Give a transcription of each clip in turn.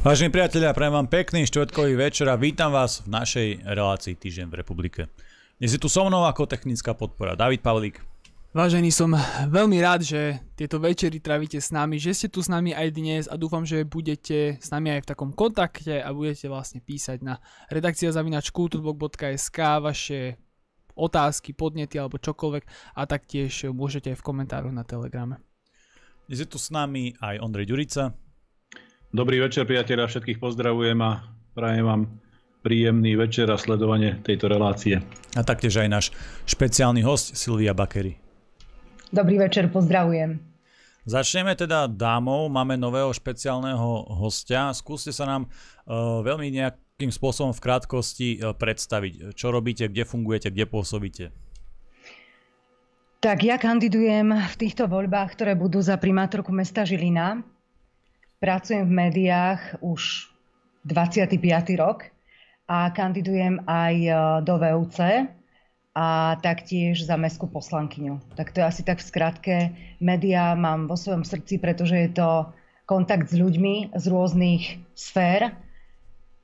Vážení priatelia, prajem vám pekný štvrtkový večer a vítam vás v našej relácii Týždeň v republike. Dnes je tu so mnou ako technická podpora David Pavlík. Vážený, som veľmi rád, že tieto večery trávite s nami, že ste tu s nami aj dnes a dúfam, že budete s nami aj v takom kontakte a budete vlastne písať na redakcia zavinač kulturblog.sk vaše otázky, podnety alebo čokoľvek a taktiež môžete aj v komentároch na Telegrame. Dnes je tu s nami aj Ondrej Ďurica. Dobrý večer, priateľa, všetkých pozdravujem a prajem vám príjemný večer a sledovanie tejto relácie. A taktiež aj náš špeciálny host Silvia Bakery. Dobrý večer, pozdravujem. Začneme teda dámou, máme nového špeciálneho hostia. Skúste sa nám uh, veľmi nejakým spôsobom v krátkosti uh, predstaviť, čo robíte, kde fungujete, kde pôsobíte. Tak ja kandidujem v týchto voľbách, ktoré budú za primátorku mesta Žilina Pracujem v médiách už 25. rok a kandidujem aj e, do VUC a taktiež za mestskú poslankyňu. Tak to je asi tak v skratke. Média mám vo svojom srdci, pretože je to kontakt s ľuďmi z rôznych sfér,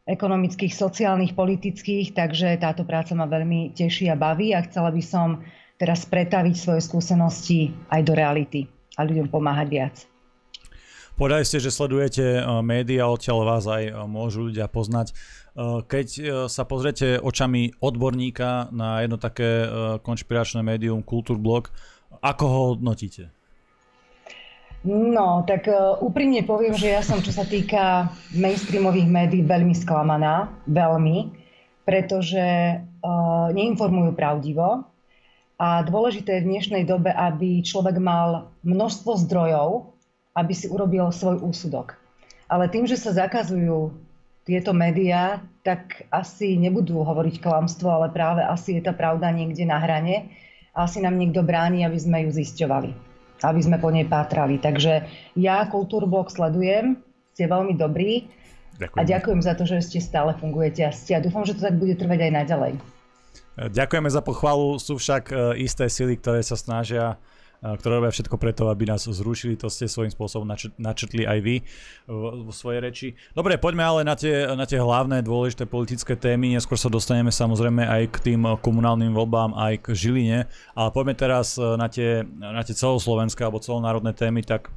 ekonomických, sociálnych, politických, takže táto práca ma veľmi teší a baví a chcela by som teraz pretaviť svoje skúsenosti aj do reality a ľuďom pomáhať viac. Povedali ste, že sledujete eh, médiá, odtiaľ vás aj eh, môžu ľudia poznať. Eh, keď sa pozriete očami odborníka na jedno také konšpiračné médium, Kultúrblog, ako ho hodnotíte? No, tak úprimne poviem, že ja som, čo sa týka mainstreamových médií, veľmi sklamaná. Veľmi. Pretože neinformujú pravdivo. A dôležité je v dnešnej dobe, aby človek mal množstvo zdrojov, aby si urobil svoj úsudok. Ale tým, že sa zakazujú tieto médiá, tak asi nebudú hovoriť klamstvo, ale práve asi je tá pravda niekde na hrane asi nám niekto bráni, aby sme ju zisťovali, aby sme po nej pátrali. Takže ja Kultúrblok sledujem, ste veľmi dobrí ďakujem. a ďakujem za to, že ste stále fungujete a ste a dúfam, že to tak bude trvať aj naďalej. Ďakujeme za pochvalu, sú však e, isté sily, ktoré sa snažia ktoré robia všetko preto, aby nás zrušili, to ste svojím spôsobom načrtli aj vy vo svojej reči. Dobre, poďme ale na tie, na tie hlavné dôležité politické témy, neskôr sa dostaneme samozrejme aj k tým komunálnym voľbám, aj k Žiline, ale poďme teraz na tie, na tie celoslovenské alebo celonárodné témy, tak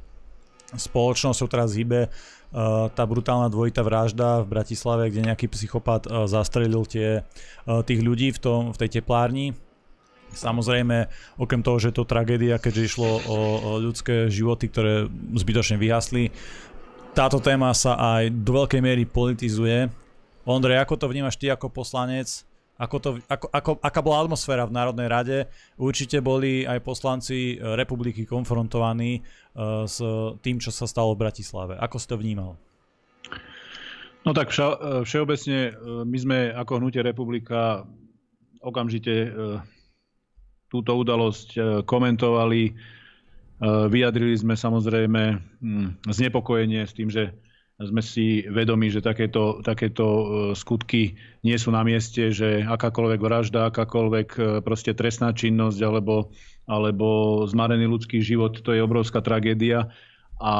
spoločnosťou teraz hýbe Uh, tá brutálna dvojitá vražda v Bratislave, kde nejaký psychopat zastrelil tie, tých ľudí v, tom, v tej teplárni. Samozrejme, okrem toho, že je to tragédia, keďže išlo o, o ľudské životy, ktoré zbytočne vyhasli, táto téma sa aj do veľkej miery politizuje. Ondrej, ako to vnímaš ty ako poslanec? Ako to, ako, ako, aká bola atmosféra v Národnej rade? Určite boli aj poslanci republiky konfrontovaní uh, s tým, čo sa stalo v Bratislave. Ako si to vnímal? No tak vša, všeobecne e, my sme ako Hnutie republika okamžite uh, túto udalosť e, komentovali. E, vyjadrili sme samozrejme hm, znepokojenie s tým, že sme si vedomi, že takéto, takéto e, skutky nie sú na mieste, že akákoľvek vražda, akákoľvek proste trestná činnosť alebo, alebo zmarený ľudský život, to je obrovská tragédia. A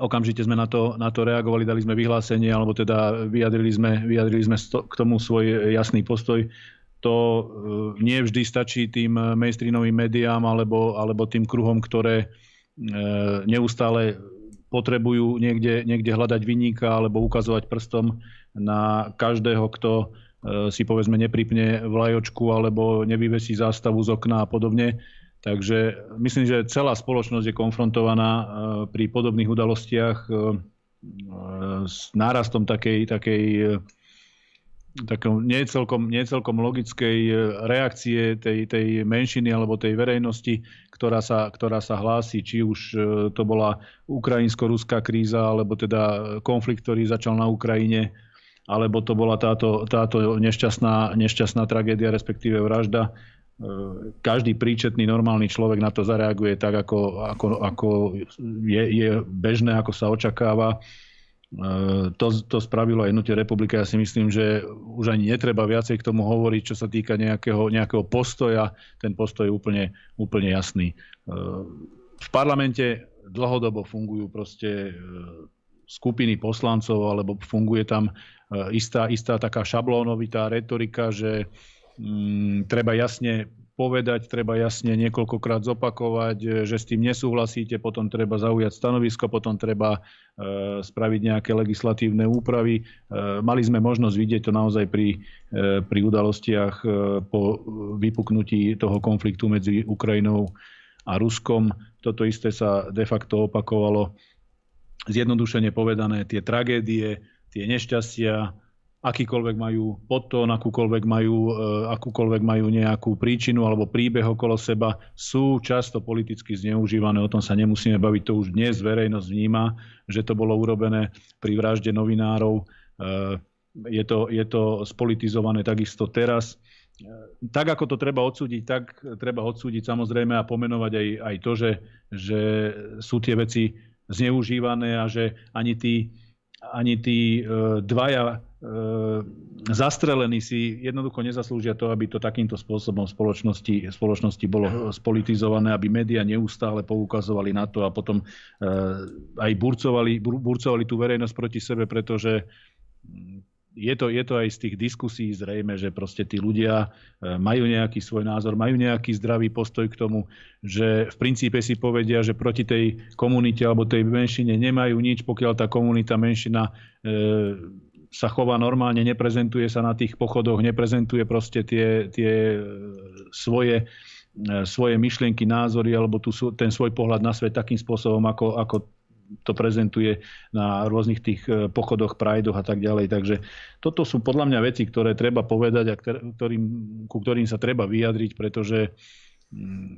okamžite sme na to, na to reagovali, dali sme vyhlásenie, alebo teda vyjadrili sme, vyjadrili sme k tomu svoj jasný postoj to e, nie vždy stačí tým mainstreamovým médiám alebo, alebo tým kruhom, ktoré e, neustále potrebujú niekde, niekde hľadať vyníka alebo ukazovať prstom na každého, kto si povedzme nepripne vlajočku alebo nevyvesí zástavu z okna a podobne. Takže myslím, že celá spoločnosť je konfrontovaná pri podobných udalostiach s nárastom takej, takej takou nie celkom, nie celkom logickej e, reakcie tej, tej menšiny alebo tej verejnosti, ktorá sa, ktorá sa hlási, či už e, to bola ukrajinsko-ruská kríza, alebo teda konflikt, ktorý začal na Ukrajine, alebo to bola táto, táto nešťastná, nešťastná tragédia, respektíve vražda. E, každý príčetný normálny človek na to zareaguje tak, ako, ako, ako je, je bežné, ako sa očakáva to, to spravilo aj Nutie republika. Ja si myslím, že už ani netreba viacej k tomu hovoriť, čo sa týka nejakého, nejakého postoja. Ten postoj je úplne, úplne jasný. E, v parlamente dlhodobo fungujú proste e, skupiny poslancov, alebo funguje tam istá, istá taká šablónovitá retorika, že mm, treba jasne povedať, treba jasne niekoľkokrát zopakovať, e, že s tým nesúhlasíte, potom treba zaujať stanovisko, potom treba e, spraviť nejaké legislatívne úpravy. E, mali sme možnosť vidieť to naozaj pri, pri udalostiach po vypuknutí toho konfliktu medzi Ukrajinou a Ruskom. Toto isté sa de facto opakovalo. Zjednodušene povedané, tie tragédie, tie nešťastia, akýkoľvek majú podtón, akúkoľvek majú, e, akúkoľvek majú nejakú príčinu alebo príbeh okolo seba, sú často politicky zneužívané. O tom sa nemusíme baviť, to už dnes verejnosť vníma, že to bolo urobené pri vražde novinárov. E, je to, je to spolitizované takisto teraz. E, tak, ako to treba odsúdiť, tak treba odsúdiť samozrejme a pomenovať aj, aj to, že, že sú tie veci zneužívané a že ani tí, ani tí dvaja zastrelení si jednoducho nezaslúžia to, aby to takýmto spôsobom spoločnosti, spoločnosti bolo spolitizované, aby médiá neustále poukazovali na to a potom e, aj burcovali, burcovali tú verejnosť proti sebe, pretože je to, je to aj z tých diskusí zrejme, že proste tí ľudia e, majú nejaký svoj názor, majú nejaký zdravý postoj k tomu, že v princípe si povedia, že proti tej komunite alebo tej menšine nemajú nič, pokiaľ tá komunita menšina e, sa chová normálne, neprezentuje sa na tých pochodoch, neprezentuje proste tie, tie e, svoje, e, svoje myšlienky, názory alebo tu, ten svoj pohľad na svet takým spôsobom, ako, ako to prezentuje na rôznych tých e, pochodoch, prajdoch a tak ďalej. Takže toto sú podľa mňa veci, ktoré treba povedať a ktorým, ku ktorým sa treba vyjadriť, pretože mm,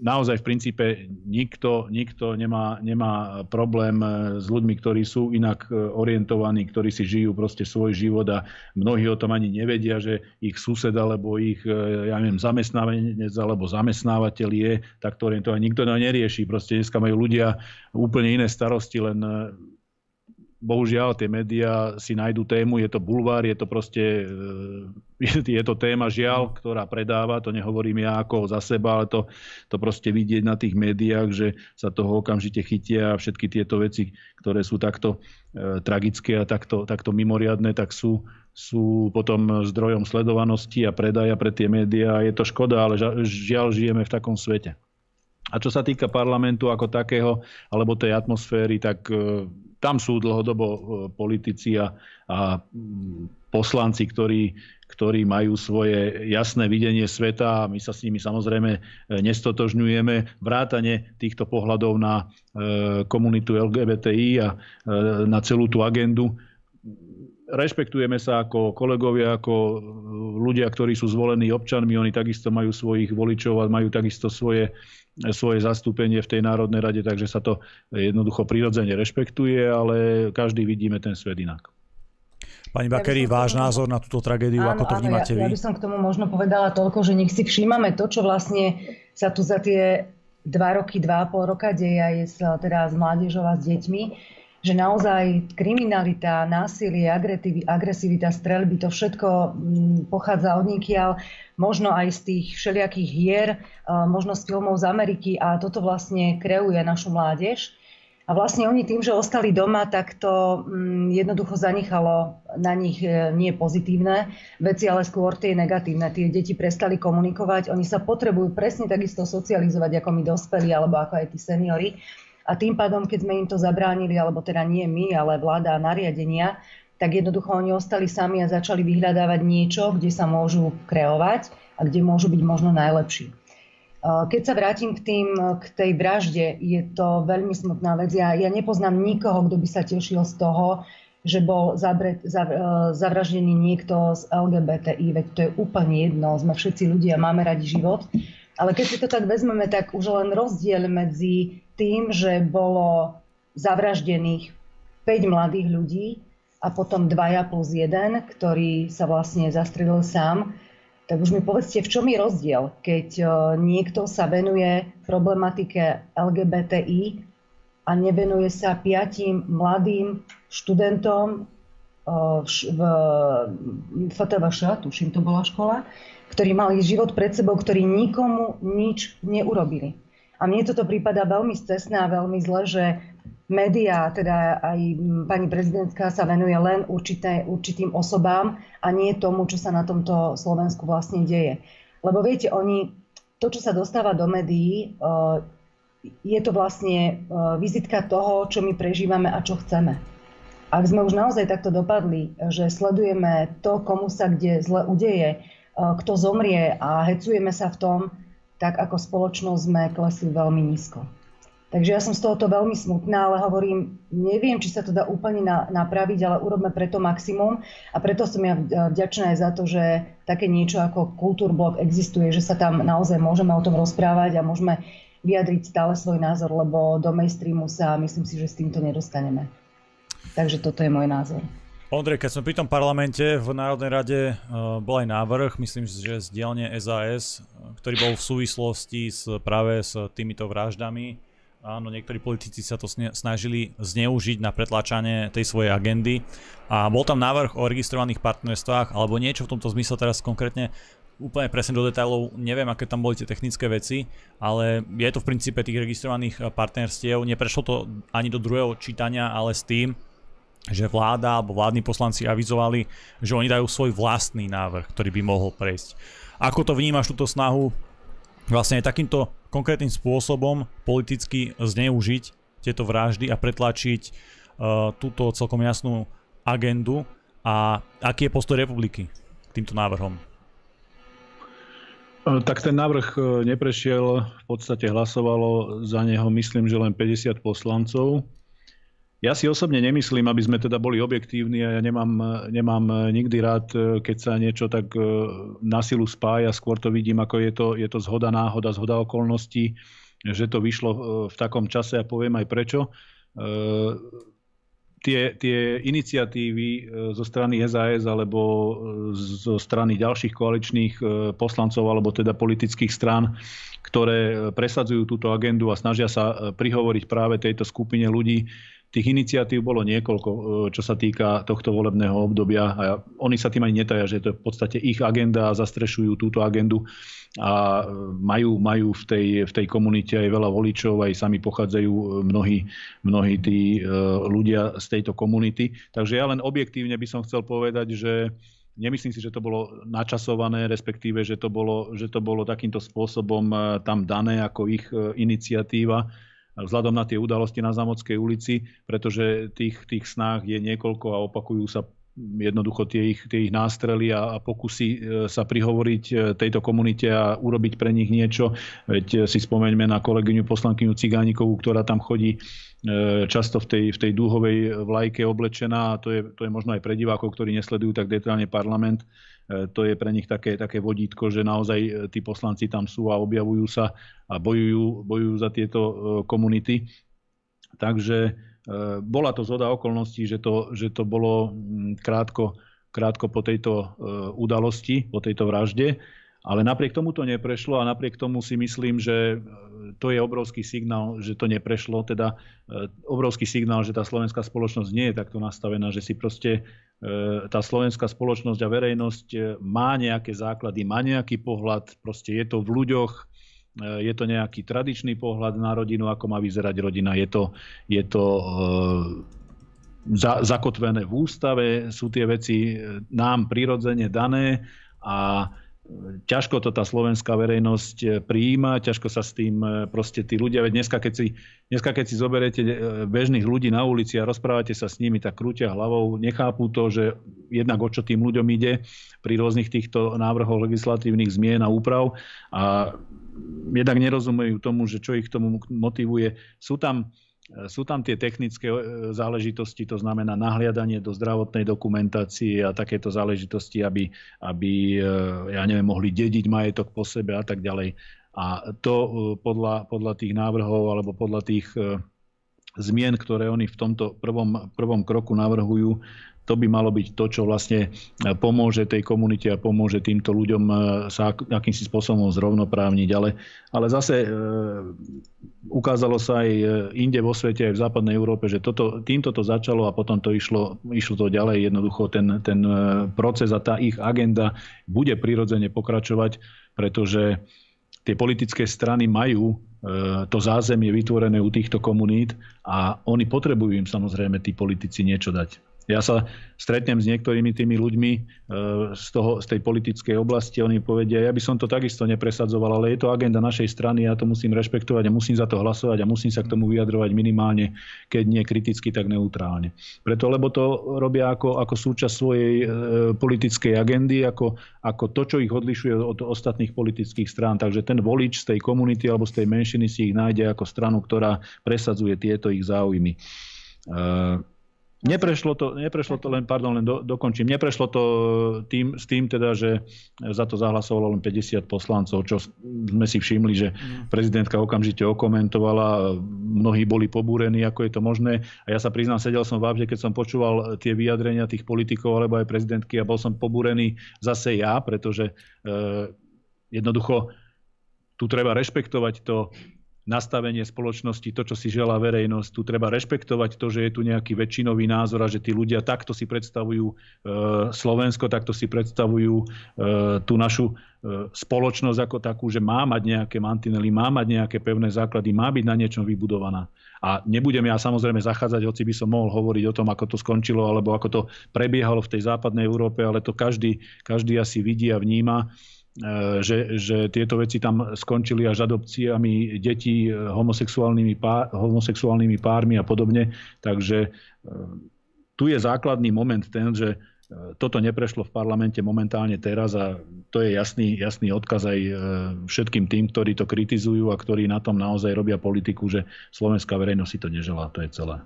naozaj v princípe nikto, nikto nemá, nemá problém eh, s ľuďmi, ktorí sú inak eh, orientovaní, ktorí si žijú proste svoj život a mnohí o tom ani nevedia, že ich sused alebo ich, eh, ja neviem, zamestnávanie alebo zamestnávateľ je takto orientovaný. Nikto to nerieši. Proste dneska majú ľudia úplne iné starosti, len bohužiaľ tie médiá si nájdú tému, je to bulvár, je to proste, e, je to téma žiaľ, ktorá predáva, to nehovorím ja ako za seba, ale to, to proste vidieť na tých médiách, že sa toho okamžite chytia a všetky tieto veci, ktoré sú takto e, tragické a takto, takto mimoriadne, tak sú, sú potom zdrojom sledovanosti a predaja pre tie médiá. Je to škoda, ale žiaľ žijeme v takom svete. A čo sa týka parlamentu ako takého, alebo tej atmosféry, tak e, tam sú dlhodobo e, politici a, a mm, poslanci, ktorí, ktorí majú svoje jasné videnie sveta a my sa s nimi samozrejme e, nestotožňujeme. Vrátane týchto pohľadov na komunitu LGBTI a na celú tú agendu rešpektujeme sa ako kolegovia, ako ľudia, ktorí sú zvolení občanmi, oni takisto majú svojich voličov a majú takisto svoje, svoje zastúpenie v tej Národnej rade, takže sa to jednoducho prirodzene rešpektuje, ale každý vidíme ten svet inak. Pani Bakeri, ja váš tomu... názor na túto tragédiu, áno, ako to vnímate ja, vy? Ja by som k tomu možno povedala toľko, že nech si všímame to, čo vlastne sa tu za tie dva roky, dva a pol roka deje aj s, teda s mládežou a s deťmi že naozaj kriminalita, násilie, agresivita, streľby, to všetko mm, pochádza od nikiaľ, možno aj z tých všelijakých hier, možno z filmov z Ameriky a toto vlastne kreuje našu mládež. A vlastne oni tým, že ostali doma, tak to mm, jednoducho zanechalo na nich e, nie pozitívne veci, ale skôr tie negatívne. Tie deti prestali komunikovať, oni sa potrebujú presne takisto socializovať ako my dospelí alebo ako aj tí seniory. A tým pádom, keď sme im to zabránili, alebo teda nie my, ale vláda a nariadenia, tak jednoducho oni ostali sami a začali vyhľadávať niečo, kde sa môžu kreovať a kde môžu byť možno najlepší. Keď sa vrátim k, tým, k tej vražde, je to veľmi smutná vec. Ja, ja nepoznám nikoho, kto by sa tešil z toho, že bol zavre, zav, e, zavraždený niekto z LGBTI, veď to je úplne jedno, sme všetci ľudia, máme radi život. Ale keď si to tak vezmeme, tak už len rozdiel medzi tým, že bolo zavraždených 5 mladých ľudí a potom dvaja plus jeden, ktorý sa vlastne zastrelil sám, tak už mi povedzte, v čom je rozdiel, keď niekto sa venuje problematike LGBTI a nevenuje sa piatim mladým študentom v FTVŠ, tuším, to bola škola, ktorí mali život pred sebou, ktorí nikomu nič neurobili. A mne toto prípada veľmi cestné a veľmi zle, že médiá, teda aj pani prezidentka sa venuje len určité, určitým osobám a nie tomu, čo sa na tomto Slovensku vlastne deje. Lebo viete, oni, to, čo sa dostáva do médií, je to vlastne vizitka toho, čo my prežívame a čo chceme. Ak sme už naozaj takto dopadli, že sledujeme to, komu sa kde zle udeje, eh, kto zomrie a hecujeme sa v tom, tak ako spoločnosť sme klesli veľmi nízko. Takže ja som z tohoto veľmi smutná, ale hovorím, neviem, či sa to dá úplne na, napraviť, ale urobme preto maximum a preto som ja vďačná aj za to, že také niečo ako Kultúrblok existuje, že sa tam naozaj môžeme o tom rozprávať a môžeme vyjadriť stále svoj názor, lebo do mainstreamu sa myslím si, že s týmto nedostaneme. Takže toto je môj názor. Ondrej, keď sme pri tom parlamente v Národnej rade uh, bol aj návrh, myslím, že z dielne SAS, ktorý bol v súvislosti s, práve s týmito vraždami Áno, niektorí politici sa to snažili zneužiť na pretlačanie tej svojej agendy. A bol tam návrh o registrovaných partnerstvách, alebo niečo v tomto zmysle teraz konkrétne úplne presne do detailov, neviem, aké tam boli tie technické veci, ale je to v princípe tých registrovaných partnerstiev. Neprešlo to ani do druhého čítania, ale s tým, že vláda alebo vládni poslanci avizovali, že oni dajú svoj vlastný návrh, ktorý by mohol prejsť. Ako to vnímaš túto snahu vlastne takýmto konkrétnym spôsobom politicky zneužiť tieto vraždy a pretlačiť uh, túto celkom jasnú agendu a aký je postoj republiky k týmto návrhom? E, tak ten návrh e, neprešiel, v podstate hlasovalo za neho myslím, že len 50 poslancov. Ja si osobne nemyslím, aby sme teda boli objektívni a ja nemám, nemám nikdy rád, keď sa niečo tak e, na silu spája. Skôr to vidím, ako je to, je to zhoda náhoda, zhoda okolností, že to vyšlo e, v takom čase a poviem aj prečo. E, tie, tie iniciatívy zo strany SAS alebo zo strany ďalších koaličných poslancov alebo teda politických strán, ktoré presadzujú túto agendu a snažia sa prihovoriť práve tejto skupine ľudí, Tých iniciatív bolo niekoľko, e, čo sa týka tohto volebného obdobia a oni sa tým ani netaja, že to je v podstate ich agenda a zastrešujú túto agendu a majú, majú v, tej, v tej komunite aj veľa voličov, aj sami pochádzajú mnohí, mnohí tí e, ľudia z tejto komunity. Takže ja len objektívne by som chcel povedať, že nemyslím si, že to bolo načasované, respektíve, že to bolo, že to bolo takýmto spôsobom e, tam dané ako ich iniciatíva vzhľadom na tie udalosti na Zamockej ulici, pretože tých, tých snách je niekoľko a opakujú sa jednoducho tie ich, tie ich nástrely a, a pokusy e, sa prihovoriť e, tejto komunite a urobiť pre nich niečo. Veď e, si spomeňme na kolegyňu poslankyňu Cigánikovú, ktorá tam chodí často v tej, v tej dúhovej vlajke oblečená a to je, to je možno aj pre divákov, ktorí nesledujú tak detálne parlament, to je pre nich také, také vodítko, že naozaj e, tí poslanci tam sú a objavujú sa a bojujú, bojujú za tieto e, komunity. Takže bola to zhoda okolností, že to, že to bolo krátko, krátko po tejto udalosti, po tejto vražde. Ale napriek tomu to neprešlo a napriek tomu si myslím, že to je obrovský signál, že to neprešlo. Teda obrovský signál, že tá slovenská spoločnosť nie je takto nastavená, že si proste E, tá slovenská spoločnosť a verejnosť e, má nejaké základy, má nejaký pohľad, proste je to v ľuďoch, e, je to nejaký tradičný pohľad na rodinu, ako má vyzerať rodina, je to, je to za, zakotvené v ústave, sú tie veci nám prirodzene dané a ťažko to tá slovenská verejnosť eh, prijíma, ťažko sa s tým eh, proste tí ľudia, veď dneska keď si, dneska, keď si zoberiete eh, bežných ľudí na ulici a rozprávate sa s nimi, tak krútia hlavou, nechápu to, že jednak o čo tým ľuďom ide pri rôznych týchto návrhoch legislatívnych zmien a úprav a jednak nerozumejú tomu, že čo ich k tomu motivuje. Sú tam sú tam tie technické e, záležitosti, to znamená nahliadanie do zdravotnej dokumentácie a takéto záležitosti, aby, aby e, ja neviem, mohli dediť majetok po sebe a tak ďalej. A to e, podľa, podľa tých návrhov alebo podľa tých zmien, ktoré oni v tomto prvom, prvom kroku navrhujú, to by malo byť to, čo vlastne pomôže tej komunite a pomôže týmto ľuďom sa akýmsi spôsobom zrovnoprávniť. Ale, ale zase e, ukázalo sa aj inde vo svete, aj v západnej Európe, že toto, týmto to začalo a potom to išlo, išlo to ďalej. Jednoducho ten, ten proces a tá ich agenda bude prirodzene pokračovať, pretože tie politické strany majú to zázemie vytvorené u týchto komunít a oni potrebujú im samozrejme tí politici niečo dať. Ja sa stretnem s niektorými tými ľuďmi e, z, toho, z tej politickej oblasti, oni povedia, ja by som to takisto nepresadzoval, ale je to agenda našej strany, ja to musím rešpektovať a musím za to hlasovať a musím sa k tomu vyjadrovať minimálne, keď nie kriticky, tak neutrálne. Preto, lebo to robia ako, ako súčasť svojej e, politickej agendy, ako, ako to, čo ich odlišuje od ostatných politických strán. Takže ten volič z tej komunity alebo z tej menšiny si ich nájde ako stranu, ktorá presadzuje tieto ich záujmy. E, Neprešlo to, neprešlo to len, pardon, len do, dokončím, neprešlo to tým, s tým teda, že za to zahlasovalo len 50 poslancov, čo sme si všimli, že mm. prezidentka okamžite okomentovala, mnohí boli pobúrení, ako je to možné. A ja sa priznám, sedel som v Avde, keď som počúval tie vyjadrenia tých politikov alebo aj prezidentky a bol som pobúrený zase ja, pretože eh, jednoducho tu treba rešpektovať to nastavenie spoločnosti, to, čo si želá verejnosť. Tu treba rešpektovať to, že je tu nejaký väčšinový názor a že tí ľudia takto si predstavujú e, Slovensko, takto si predstavujú e, tú našu e, spoločnosť ako takú, že má mať nejaké mantinely, má mať nejaké pevné základy, má byť na niečom vybudovaná. A nebudem ja samozrejme zachádzať, hoci by som mohol hovoriť o tom, ako to skončilo, alebo ako to prebiehalo v tej západnej Európe, ale to každý, každý asi vidí a vníma. E, že, že tieto veci tam skončili až adopciami detí e, homosexuálnymi, pár, homosexuálnymi pármi a podobne. Takže e, tu je základný moment ten, že toto neprešlo v parlamente momentálne teraz a to je jasný, jasný odkaz aj všetkým tým, ktorí to kritizujú a ktorí na tom naozaj robia politiku, že slovenská verejnosť si to neželá. To je celé.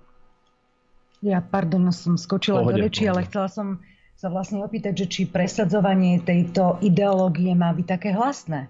Ja, pardon, som skočila pohode, do reči, ale chcela som sa vlastne opýtať, že či presadzovanie tejto ideológie má byť také hlasné.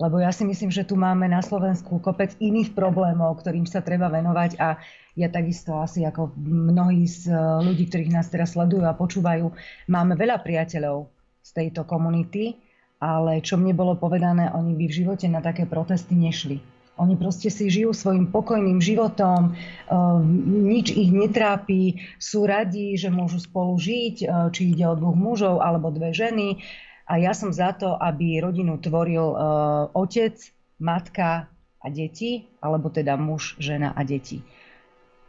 Lebo ja si myslím, že tu máme na Slovensku kopec iných problémov, ktorým sa treba venovať a ja takisto asi ako mnohí z ľudí, ktorých nás teraz sledujú a počúvajú, máme veľa priateľov z tejto komunity, ale čo mne bolo povedané, oni by v živote na také protesty nešli oni proste si žijú svojim pokojným životom, ehm, nič ich netrápi, sú radi, že môžu spolu žiť, ehm, či ide o dvoch mužov alebo dve ženy. A ja som za to, aby rodinu tvoril ehm, otec, matka a deti, alebo teda muž, žena a deti.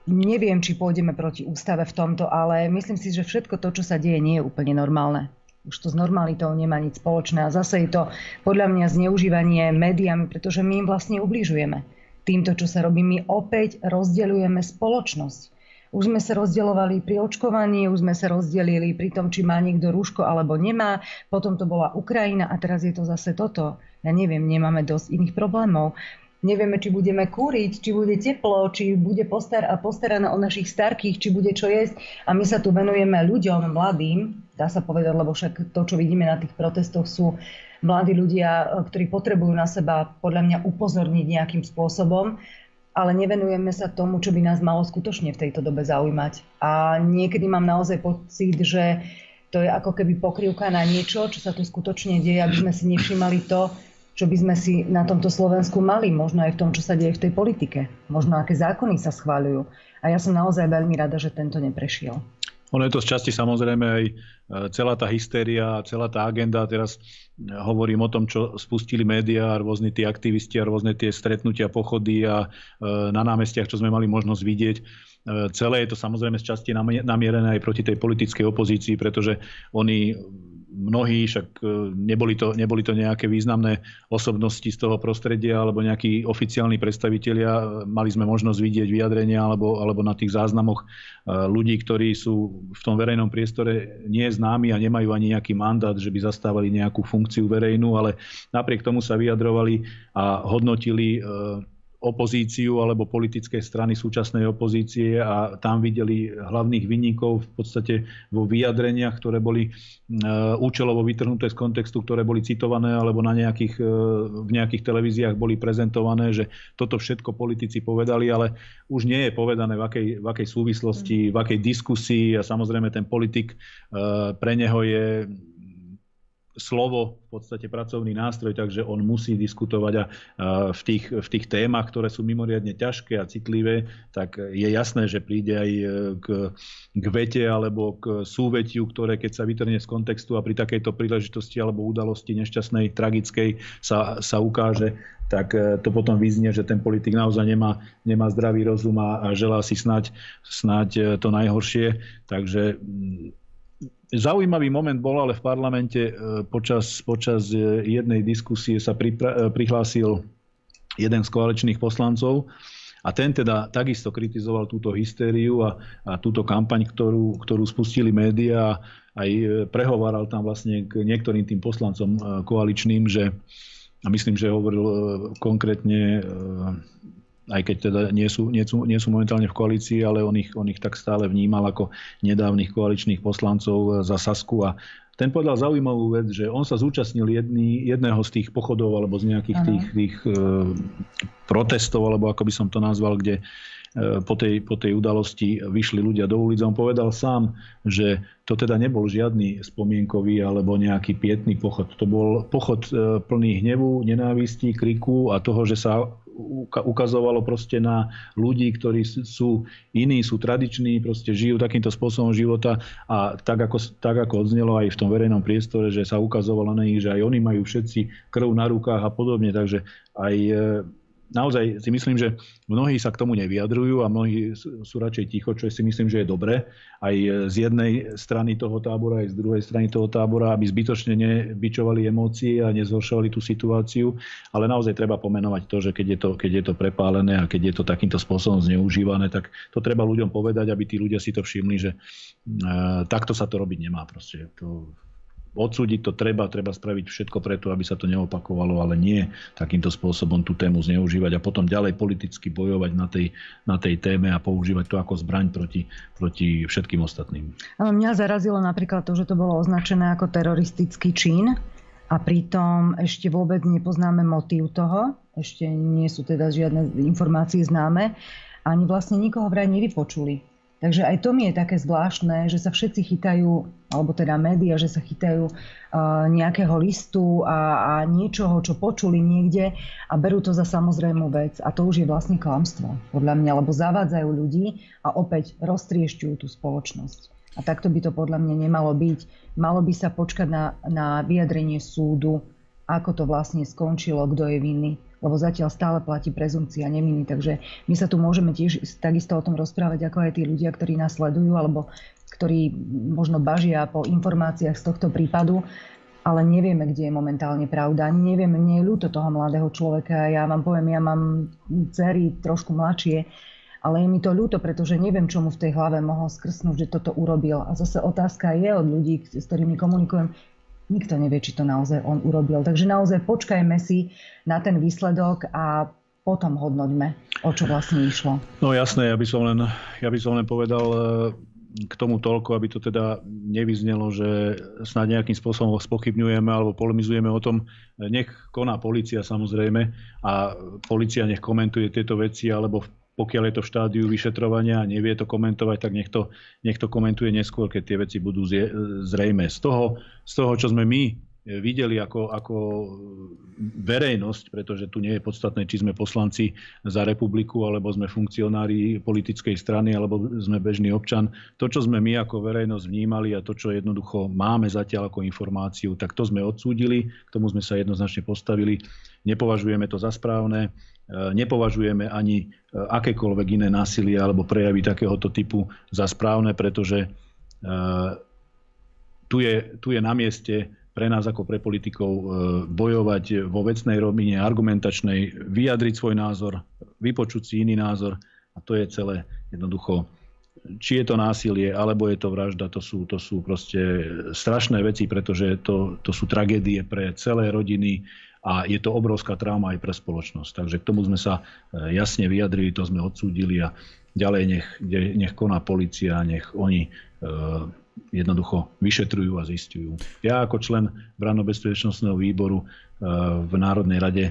Neviem, či pôjdeme proti ústave v tomto, ale myslím si, že všetko to, čo sa deje, nie je úplne normálne už to s normalitou nemá nič spoločné. A zase je to podľa mňa zneužívanie médiami, pretože my im vlastne ubližujeme. Týmto, čo sa robí, my opäť rozdeľujeme spoločnosť. Už sme sa rozdielovali pri očkovaní, už sme sa rozdelili pri tom, či má niekto rúško alebo nemá. Potom to bola Ukrajina a teraz je to zase toto. Ja neviem, nemáme dosť iných problémov. Nevieme, či budeme kúriť, či bude teplo, či bude postar- postarané o našich starkých, či bude čo jesť. A my sa tu venujeme ľuďom, mladým, dá sa povedať, lebo však to, čo vidíme na tých protestoch, sú mladí ľudia, e, ktorí potrebujú na seba podľa mňa upozorniť nejakým spôsobom, ale nevenujeme sa tomu, čo by nás malo skutočne v tejto dobe zaujímať. A niekedy mám naozaj pocit, že to je ako keby pokrývka na niečo, čo sa tu skutočne deje, aby sme si nevšimali to, čo by sme si na tomto Slovensku mali, možno aj v tom, čo sa deje v tej politike, možno aké zákony sa schváľujú. A ja som naozaj veľmi rada, že tento neprešiel. Ono je to z časti samozrejme aj e, celá tá hystéria, celá tá agenda. Teraz e, hovorím o tom, čo spustili médiá, rôzni tí aktivisti a rôzne tie stretnutia, pochody a e, na námestiach, čo sme mali možnosť vidieť. Celé je to samozrejme z časti namierené aj proti tej politickej opozícii, pretože oni mnohí, však e, neboli to, neboli to nejaké významné osobnosti z toho prostredia alebo nejakí oficiálni predstavitelia. Mali sme možnosť vidieť vyjadrenia alebo, alebo na tých záznamoch e, ľudí, ktorí sú v tom verejnom priestore nie známi a nemajú ani nejaký mandát, že by zastávali nejakú funkciu verejnú, ale napriek tomu sa vyjadrovali a hodnotili e, opozíciu alebo politické strany súčasnej opozície a tam videli hlavných vinníkov v podstate vo vyjadreniach, ktoré boli e, účelovo vytrhnuté z kontextu, ktoré boli citované alebo na nejakých, e, v nejakých televíziách boli prezentované, že toto všetko politici povedali, ale už nie je povedané v akej, v akej súvislosti, v akej diskusii a samozrejme ten politik e, pre neho je slovo v podstate pracovný nástroj, takže on musí diskutovať a v tých, v tých témach, ktoré sú mimoriadne ťažké a citlivé, tak je jasné, že príde aj e, k, k vete alebo k súvetiu, ktoré keď sa vytrne z kontextu a pri takejto príležitosti alebo udalosti nešťastnej, tragickej sa, sa ukáže, tak e, to potom vyznie, že ten politik naozaj nemá, nemá zdravý rozum a, a želá si snať, snať e, to najhoršie. Takže Zaujímavý moment bol ale v parlamente e, počas, počas e, jednej diskusie sa pripra- e, prihlásil jeden z koaličných poslancov a ten teda takisto kritizoval túto hystériu a, a túto kampaň, ktorú, ktorú spustili médiá aj prehováral tam vlastne k niektorým tým poslancom koaličným, že a myslím, že hovoril konkrétne aj keď teda nie sú, nie sú, nie sú momentálne v koalícii, ale on ich, on ich tak stále vnímal ako nedávnych koaličných poslancov za Sasku a ten povedal zaujímavú vec, že on sa zúčastnil jedný, jedného z tých pochodov alebo z nejakých tých, tých e, protestov, alebo ako by som to nazval, kde e, po tej, po tej udalosti vyšli ľudia do ulic. On povedal sám, že to teda nebol žiadny spomienkový alebo nejaký pietný pochod. To bol pochod e, plný hnevu, nenávistí, kriku a toho, že sa ukazovalo proste na ľudí, ktorí sú iní, sú tradiční, proste žijú takýmto spôsobom života. A tak ako, tak ako odznelo aj v tom verejnom priestore, že sa ukazovalo na nich, že aj oni majú všetci krv na rukách a podobne, takže aj e, naozaj si myslím, že mnohí sa k tomu nevyjadrujú a mnohí sú radšej ticho, čo si myslím, že je dobre. Aj z jednej strany toho tábora, aj z druhej strany toho tábora, aby zbytočne nebyčovali emócie a nezhoršovali tú situáciu. Ale naozaj treba pomenovať to, že keď je to, keď je to prepálené a keď je to takýmto spôsobom zneužívané, tak to treba ľuďom povedať, aby tí ľudia si to všimli, že e, takto sa to robiť nemá. Proste. To, odsúdiť to treba, treba spraviť všetko preto, aby sa to neopakovalo, ale nie takýmto spôsobom tú tému zneužívať a potom ďalej politicky bojovať na tej, na tej téme a používať to ako zbraň proti, proti všetkým ostatným. Ale mňa zarazilo napríklad to, že to bolo označené ako teroristický čin a pritom ešte vôbec nepoznáme motív toho, ešte nie sú teda žiadne informácie známe, ani vlastne nikoho vraj nevypočuli. Takže aj to mi je také zvláštne, že sa všetci chytajú, alebo teda média, že sa chytajú uh, nejakého listu a, a niečoho, čo počuli niekde a berú to za samozrejmú vec. A to už je vlastne klamstvo, podľa mňa, lebo zavádzajú ľudí a opäť roztriešťujú tú spoločnosť. A takto by to podľa mňa nemalo byť. Malo by sa počkať na, na vyjadrenie súdu, ako to vlastne skončilo, kto je vinný lebo zatiaľ stále platí prezumcia neviny. Takže my sa tu môžeme tiež takisto o tom rozprávať, ako aj tí ľudia, ktorí nás sledujú, alebo ktorí možno bažia po informáciách z tohto prípadu, ale nevieme, kde je momentálne pravda. Nevieme, mne je ľúto toho mladého človeka. Ja vám poviem, ja mám dcery trošku mladšie, ale je mi to ľúto, pretože neviem, čo mu v tej hlave mohol skrsnúť, že toto urobil. A zase otázka je od ľudí, s ktorými komunikujem, nikto nevie, či to naozaj on urobil. Takže naozaj počkajme si na ten výsledok a potom hodnoťme, o čo vlastne išlo. No jasné, ja by som len, ja by som len povedal e, k tomu toľko, aby to teda nevyznelo, že snad nejakým spôsobom spochybňujeme alebo polemizujeme o tom. Nech koná policia samozrejme a policia nech komentuje tieto veci alebo pokiaľ je to v štádiu vyšetrovania a nevie to komentovať, tak nech to, komentuje neskôr, keď tie veci budú zrejme. Z toho, z toho čo sme my videli ako, ako verejnosť, pretože tu nie je podstatné, či sme poslanci za republiku, alebo sme funkcionári politickej strany, alebo sme bežný občan. To, čo sme my ako verejnosť vnímali a to, čo jednoducho máme zatiaľ ako informáciu, tak to sme odsúdili, k tomu sme sa jednoznačne postavili. Nepovažujeme to za správne E, nepovažujeme ani e, akékoľvek iné násilie alebo prejavy takéhoto typu za správne, pretože e, tu je, tu je na mieste pre nás ako pre politikov bojovať vo vecnej rovine, argumentačnej, vyjadriť svoj názor, vypočuť si iný názor a to je celé jednoducho či je to násilie, alebo je to vražda, to sú, to sú proste strašné veci, pretože to, to sú tragédie pre celé rodiny, a je to obrovská trauma aj pre spoločnosť. Takže k tomu sme sa e, jasne vyjadrili, to sme odsúdili a ďalej nech, nech koná policia, nech oni e, jednoducho vyšetrujú a zistujú. Ja ako člen Branno-bezpečnostného výboru e, v Národnej rade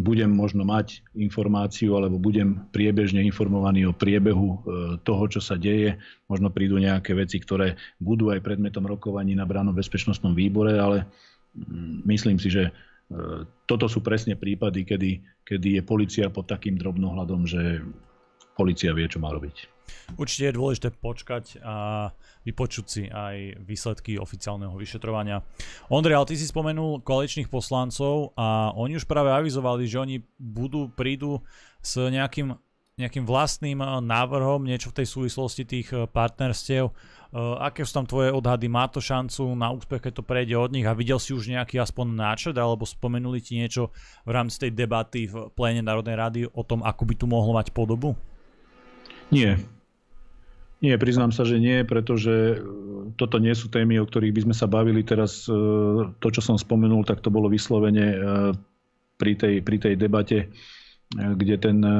budem možno mať informáciu alebo budem priebežne informovaný o priebehu toho, čo sa deje. Možno prídu nejaké veci, ktoré budú aj predmetom rokovaní na Branno-bezpečnostnom výbore, ale mm, myslím si, že toto sú presne prípady, kedy, kedy je policia pod takým drobnohľadom, že policia vie, čo má robiť. Určite je dôležité počkať a vypočuť si aj výsledky oficiálneho vyšetrovania. Ondrej, ale ty si spomenul koaličných poslancov a oni už práve avizovali, že oni budú, prídu s nejakým nejakým vlastným eh, návrhom, niečo v tej súvislosti tých eh, partnerstiev. Eh, aké sú tam tvoje odhady? Má to šancu na úspech, keď to prejde od nich? A videl si už nejaký aspoň náčrt, alebo spomenuli ti niečo v rámci tej debaty v pléne Národnej rady o tom, ako by tu mohlo mať podobu? Nie. Nie, priznám sa, že nie, pretože toto nie sú témy, o ktorých by sme sa bavili teraz. To, čo som spomenul, tak to bolo vyslovene pri tej, pri tej debate kde ten e,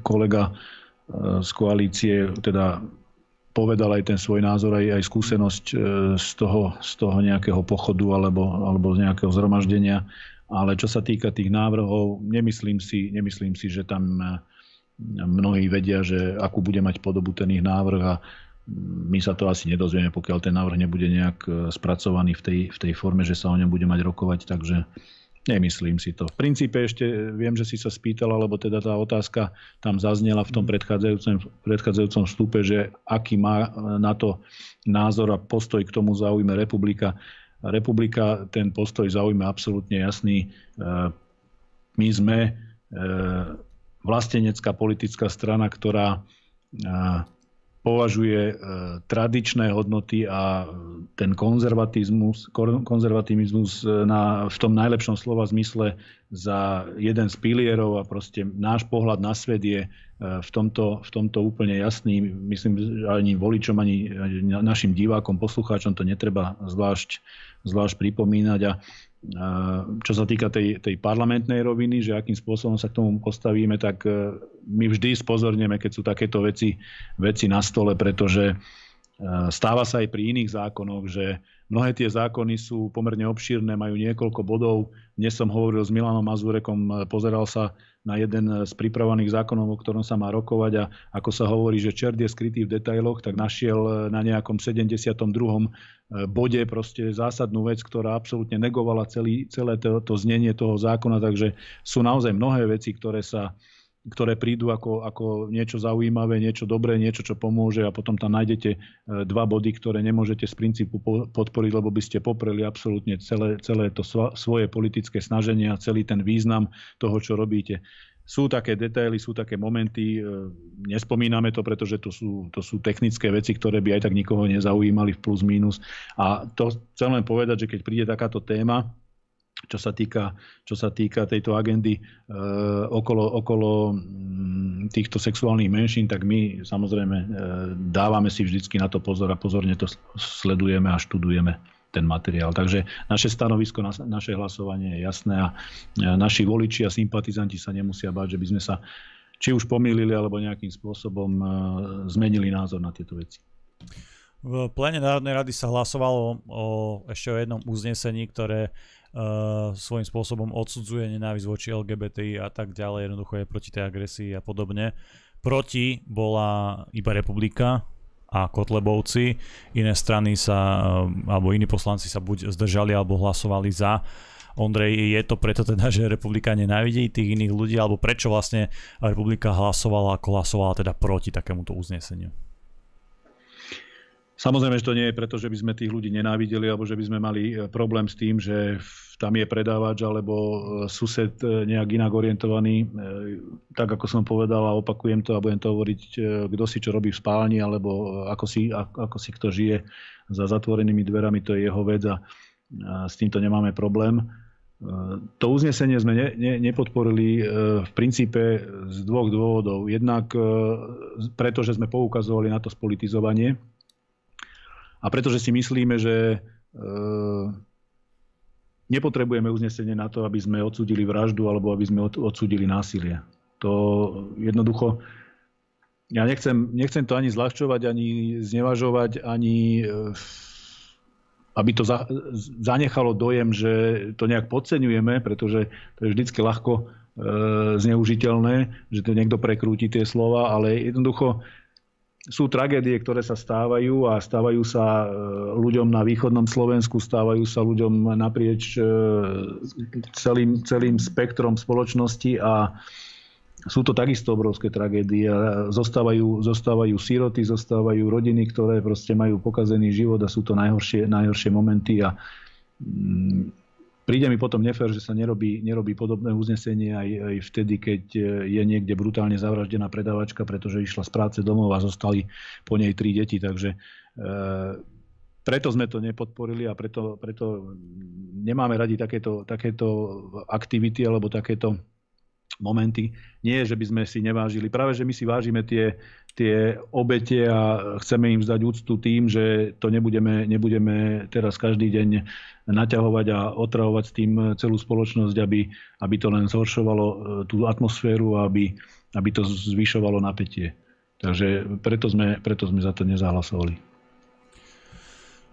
kolega e, z koalície teda povedal aj ten svoj názor, aj, aj skúsenosť e, z toho, z toho nejakého pochodu alebo, alebo z nejakého zhromaždenia. Ale čo sa týka tých návrhov, nemyslím si, nemyslím si, že tam mnohí vedia, že akú bude mať podobu ten ich návrh a my sa to asi nedozvieme, pokiaľ ten návrh nebude nejak spracovaný v tej, v tej forme, že sa o ňom bude mať rokovať. Takže Nemyslím si to. V princípe ešte viem, že si sa spýtal, alebo teda tá otázka tam zaznela v tom predchádzajúcom, predchádzajúcom vstupe, že aký má na to názor a postoj k tomu zaujme republika. Republika ten postoj zaujme absolútne jasný. E, my sme e, vlastenecká politická strana, ktorá považuje e, tradičné hodnoty a ten konzervatizmus, konzervativizmus e, na, v tom najlepšom slova zmysle za jeden z pilierov a proste náš pohľad na svet je e, v tomto, v tomto úplne jasný. Myslím, že ani voličom, ani našim divákom, poslucháčom to netreba zvlášť, zvlášť pripomínať a čo sa týka tej, tej parlamentnej roviny, že akým spôsobom sa k tomu postavíme, tak e, my vždy spozorneme, keď sú takéto veci, veci na stole, pretože e, stáva sa aj pri iných zákonoch, že mnohé tie zákony sú pomerne obšírne, majú niekoľko bodov. Dnes som hovoril s Milanom Mazurekom, pozeral sa na jeden z pripravovaných zákonov, o ktorom sa má rokovať a ako sa hovorí, že čert je skrytý v detailoch, tak našiel na nejakom 72. bode proste zásadnú vec, ktorá absolútne negovala celý, celé to, to znenie toho zákona, takže sú naozaj mnohé veci, ktoré sa ktoré prídu ako, ako niečo zaujímavé, niečo dobré, niečo, čo pomôže a potom tam nájdete e, dva body, ktoré nemôžete z princípu podporiť, lebo by ste popreli absolútne celé, celé to svoje politické snaženie a celý ten význam toho, čo robíte. Sú také detaily, sú také momenty, e, nespomíname to, pretože to sú, to sú technické veci, ktoré by aj tak nikoho nezaujímali v plus minus. A to chcem len povedať, že keď príde takáto téma, čo sa týka, čo sa týka tejto agendy e, okolo, okolo mm, týchto sexuálnych menšín, tak my samozrejme e, dávame si vždycky na to pozor a pozorne to sledujeme a študujeme ten materiál. Takže naše stanovisko, na, naše hlasovanie je jasné a e, naši voliči a sympatizanti sa nemusia báť, že by sme sa či už pomýlili alebo nejakým spôsobom e, zmenili názor na tieto veci. V plene Národnej rady sa hlasovalo o ešte o jednom uznesení, ktoré svojím spôsobom odsudzuje nenávisť voči LGBTI a tak ďalej, jednoducho je proti tej agresii a podobne. Proti bola iba republika a Kotlebovci, iné strany sa, uh, alebo iní poslanci sa buď zdržali, alebo hlasovali za. Ondrej, je to preto teda, že republika nenávidí tých iných ľudí, alebo prečo vlastne republika hlasovala, ako hlasovala teda proti takémuto uzneseniu? Samozrejme, že to nie je preto, že by sme tých ľudí nenávideli alebo že by sme mali e, problém s tým, že tam je predávač alebo e, sused e, nejak inak orientovaný. Tak ako som povedal a opakujem to a budem to hovoriť, kto si čo robí v spálni alebo ako si, ako si kto žije za zatvorenými dverami, to je jeho vec a s týmto nemáme problém. To uznesenie sme ne, ne, nepodporili v princípe z dvoch dôvodov. Jednak preto, že sme poukazovali na to spolitizovanie, a pretože si myslíme, že e, nepotrebujeme uznesenie na to, aby sme odsudili vraždu alebo aby sme odsudili násilie. To jednoducho, ja nechcem, nechcem to ani zľahčovať, ani znevažovať, ani e, aby to za, zanechalo dojem, že to nejak podceňujeme, pretože to je vždycky ľahko e, zneužiteľné, že to niekto prekrúti tie slova, ale jednoducho sú tragédie, ktoré sa stávajú a stávajú sa ľuďom na východnom Slovensku, stávajú sa ľuďom naprieč celým, celým spektrom spoločnosti a sú to takisto obrovské tragédie. Zostávajú, zostávajú síroty, zostávajú rodiny, ktoré proste majú pokazený život a sú to najhoršie, najhoršie momenty. A mm, príde mi potom nefér, že sa nerobí, nerobí podobné uznesenie aj, aj vtedy, keď je niekde brutálne zavraždená predavačka, pretože išla z práce domov a zostali po nej tri deti. Takže e, preto sme to nepodporili a preto, preto nemáme radi takéto, takéto aktivity alebo takéto momenty. Nie, že by sme si nevážili. Práve, že my si vážime tie, tie obete a chceme im zdať úctu tým, že to nebudeme, nebudeme teraz každý deň naťahovať a otravovať s tým celú spoločnosť, aby, aby to len zhoršovalo e, tú atmosféru a aby, aby to zvyšovalo napätie. Takže preto sme, preto sme za to nezahlasovali.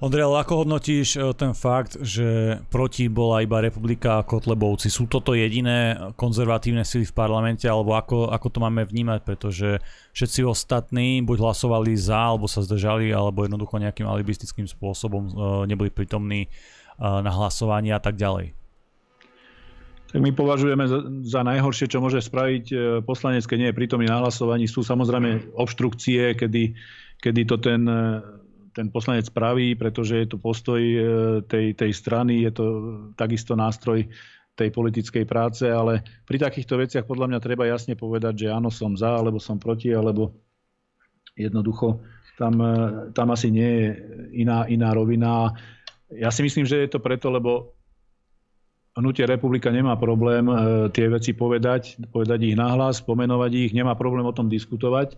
Ondrej, ako hodnotíš e, ten fakt, že proti bola iba Republika a Kotlebovci? Sú toto jediné konzervatívne sily v parlamente, alebo ako, ako to máme vnímať? Pretože všetci ostatní buď hlasovali za, alebo sa zdržali, alebo jednoducho nejakým alibistickým spôsobom e, neboli prítomní e, na hlasovaní a tak ďalej. Tak my považujeme za, za najhoršie, čo môže spraviť poslanec, keď nie je prítomný na hlasovaní. Sú samozrejme obštrukcie, kedy, kedy to ten ten poslanec praví, pretože je to postoj e, tej, tej strany, je to takisto nástroj tej politickej práce, ale pri takýchto veciach podľa mňa treba jasne povedať, že áno, som za, alebo som proti, alebo jednoducho tam, e, tam asi nie je iná, iná rovina. Ja si myslím, že je to preto, lebo Hnutie republika nemá problém e, tie veci povedať, povedať ich nahlas, pomenovať ich, nemá problém o tom diskutovať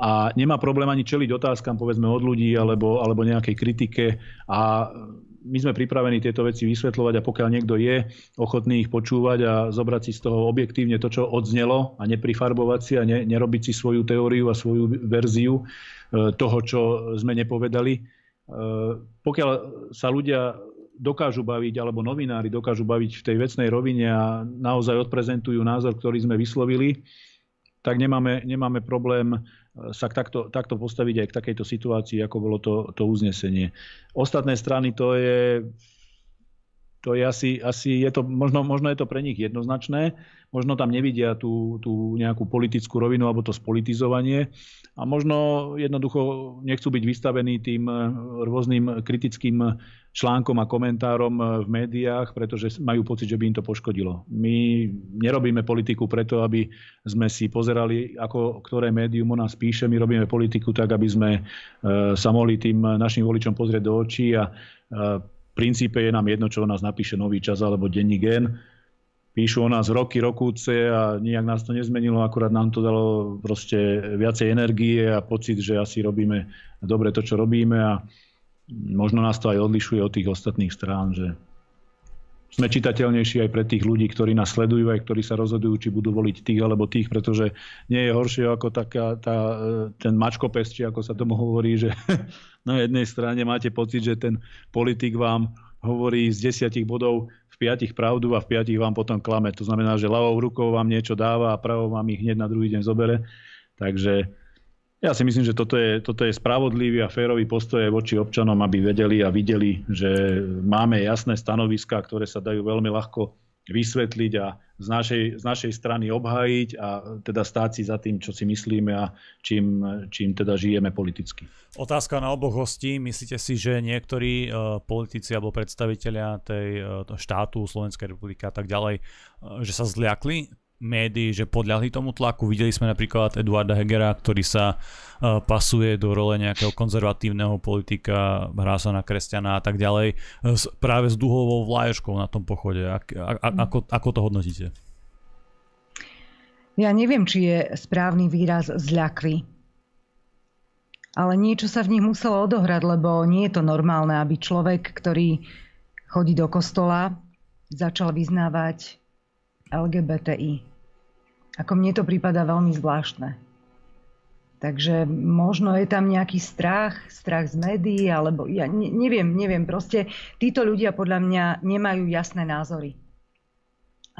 a nemá problém ani čeliť otázkam povedzme od ľudí alebo, alebo nejakej kritike a my sme pripravení tieto veci vysvetľovať a pokiaľ niekto je ochotný ich počúvať a zobrať si z toho objektívne to, čo odznelo a neprifarbovať si a ne, nerobiť si svoju teóriu a svoju verziu e, toho, čo sme nepovedali. E, pokiaľ sa ľudia dokážu baviť, alebo novinári dokážu baviť v tej vecnej rovine a naozaj odprezentujú názor, ktorý sme vyslovili, tak nemáme, nemáme problém sa takto, takto postaviť aj k takejto situácii, ako bolo to, to uznesenie. Ostatné strany to je to je asi, asi je to, možno, možno je to pre nich jednoznačné, možno tam nevidia tú, tú nejakú politickú rovinu alebo to spolitizovanie a možno jednoducho nechcú byť vystavení tým eh, rôznym kritickým článkom a komentárom eh, v médiách, pretože majú pocit, že by im to poškodilo. My nerobíme politiku preto, aby sme si pozerali, ako ktoré médium o nás píše. My robíme politiku tak, aby sme eh, sa mohli tým našim voličom pozrieť do očí a princípe je nám jedno, čo o nás napíše Nový čas alebo Denní gen. Píšu o nás roky, rokúce a nijak nás to nezmenilo, akurát nám to dalo proste viacej energie a pocit, že asi robíme dobre to, čo robíme a možno nás to aj odlišuje od tých ostatných strán, že sme čitateľnejší aj pre tých ľudí, ktorí nás sledujú, aj ktorí sa rozhodujú, či budú voliť tých alebo tých, pretože nie je horšie ako taká, tá, ten mačkopes, či ako sa tomu hovorí, že na jednej strane máte pocit, že ten politik vám hovorí z desiatich bodov piatich pravdu a v piatich vám potom klame. To znamená, že ľavou rukou vám niečo dáva a pravou vám ich hneď na druhý deň zobere. Takže ja si myslím, že toto je, toto je spravodlivý a férový postoj voči občanom, aby vedeli a videli, že máme jasné stanoviská, ktoré sa dajú veľmi ľahko vysvetliť a z našej, z našej strany obhájiť a teda stáť si za tým, čo si myslíme a čím, čím teda žijeme politicky. Otázka na oboch hostí. Myslíte si, že niektorí uh, politici alebo predstavitelia tej uh, štátu, Slovenskej republiky a tak ďalej, uh, že sa zliakli médií, že podľahli tomu tlaku. Videli sme napríklad Eduarda Hegera, ktorý sa uh, pasuje do role nejakého konzervatívneho politika, hrá sa na kresťana a tak ďalej, s, práve s duhovou vlaješkou na tom pochode. Ak, a, a, ako, ako to hodnotíte? Ja neviem, či je správny výraz zľakli. Ale niečo sa v nich muselo odohrať, lebo nie je to normálne, aby človek, ktorý chodí do kostola, začal vyznávať LGBTI. Ako mne to prípada veľmi zvláštne. Takže možno je tam nejaký strach, strach z médií, alebo ja ne, neviem, neviem. Proste títo ľudia podľa mňa nemajú jasné názory.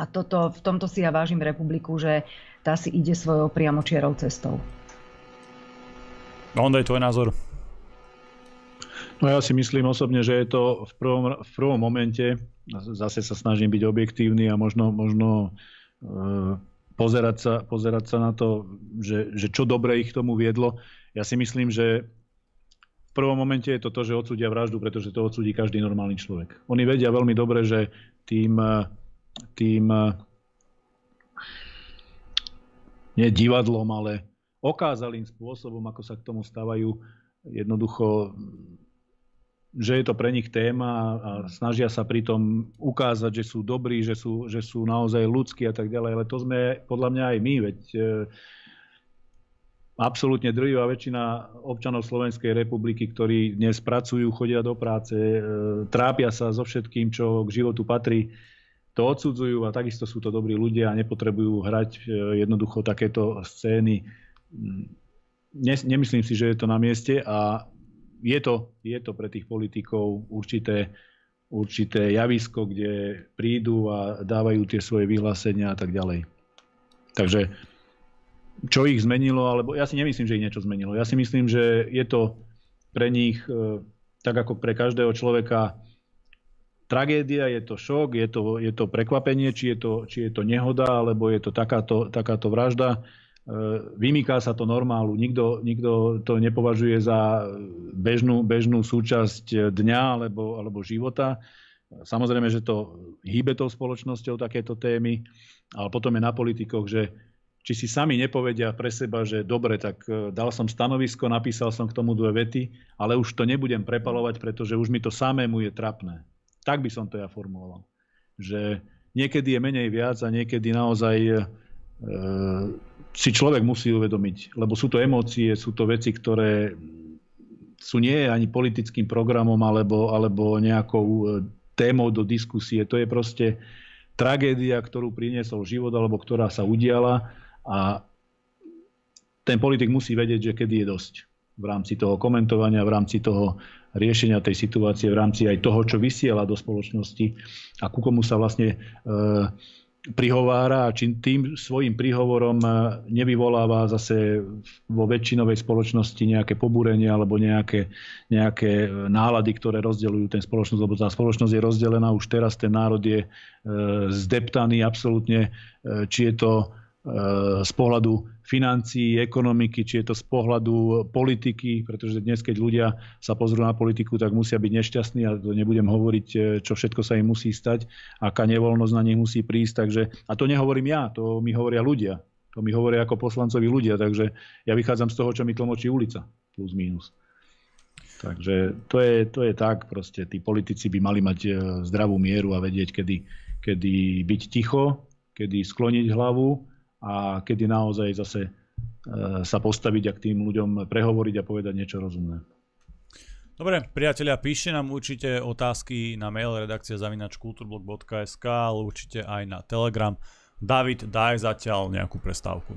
A toto, v tomto si ja vážim republiku, že tá si ide svojou priamočiarou cestou. Ondrej, tvoj názor? No ja si myslím osobne, že je to v prvom, v prvom momente, zase sa snažím byť objektívny a možno, možno e, pozerať, sa, pozerať sa na to, že, že čo dobre ich tomu viedlo. Ja si myslím, že v prvom momente je to to, že odsúdia vraždu, pretože to odsúdi každý normálny človek. Oni vedia veľmi dobre, že tým, tým nie divadlom, ale okázalým spôsobom, ako sa k tomu stávajú, jednoducho že je to pre nich téma a snažia sa pritom ukázať, že sú dobrí, že sú, že sú naozaj ľudskí a tak ďalej. Ale to sme podľa mňa aj my, veď e, absolútne drvivá väčšina občanov Slovenskej republiky, ktorí dnes pracujú, chodia do práce, e, trápia sa so všetkým, čo k životu patrí, to odsudzujú a takisto sú to dobrí ľudia a nepotrebujú hrať e, jednoducho takéto scény. Nemyslím si, že je to na mieste a je to, je to pre tých politikov určité, určité javisko, kde prídu a dávajú tie svoje vyhlásenia a tak ďalej. Takže čo ich zmenilo, alebo ja si nemyslím, že ich niečo zmenilo. Ja si myslím, že je to pre nich, e, tak ako pre každého človeka, tragédia, je to šok, je to, je to prekvapenie, či je to, či je to nehoda, alebo je to takáto, takáto vražda. E, vymýka sa to normálu. Nikto, nikto to nepovažuje za bežnú, bežnú súčasť dňa alebo, alebo života. Samozrejme, že to hýbe tou spoločnosťou takéto témy, ale potom je na politikoch, že či si sami nepovedia pre seba, že dobre, tak e, dal som stanovisko, napísal som k tomu dve vety, ale už to nebudem prepalovať, pretože už mi to samému je trapné. Tak by som to ja formuloval. Že niekedy je menej viac a niekedy naozaj e, si človek musí uvedomiť, lebo sú to emócie, sú to veci, ktoré sú nie ani politickým programom alebo, alebo nejakou e, témou do diskusie. To je proste tragédia, ktorú priniesol život alebo ktorá sa udiala a ten politik musí vedieť, že kedy je dosť v rámci toho komentovania, v rámci toho riešenia tej situácie, v rámci aj toho, čo vysiela do spoločnosti a ku komu sa vlastne e, prihovára a či tým svojim príhovorom e, nevyvoláva zase vo väčšinovej spoločnosti nejaké pobúrenie alebo nejaké, nejaké nálady, ktoré rozdeľujú ten spoločnosť, lebo tá spoločnosť je rozdelená, už teraz ten národ je e, zdeptaný absolútne, či je to Eh, z pohľadu financií, ekonomiky, či je to z pohľadu politiky, pretože dnes, keď ľudia sa pozrú na politiku, tak musia byť nešťastní a to nebudem hovoriť, eh, čo všetko sa im musí stať, aká nevoľnosť na nich musí prísť. Takže, a to nehovorím ja, to mi hovoria ľudia. To mi hovoria ako poslancovi ľudia, takže ja vychádzam z toho, čo mi tlmočí ulica, plus minus. Takže to je, to je tak, proste tí politici by mali mať eh, zdravú mieru a vedieť, kedy, kedy byť ticho, kedy skloniť hlavu a kedy naozaj zase e, sa postaviť a k tým ľuďom prehovoriť a povedať niečo rozumné. Dobre, priatelia, píšte nám určite otázky na mail redakcia zavinačkulturblog.sk, ale určite aj na Telegram. David, daj zatiaľ nejakú prestávku.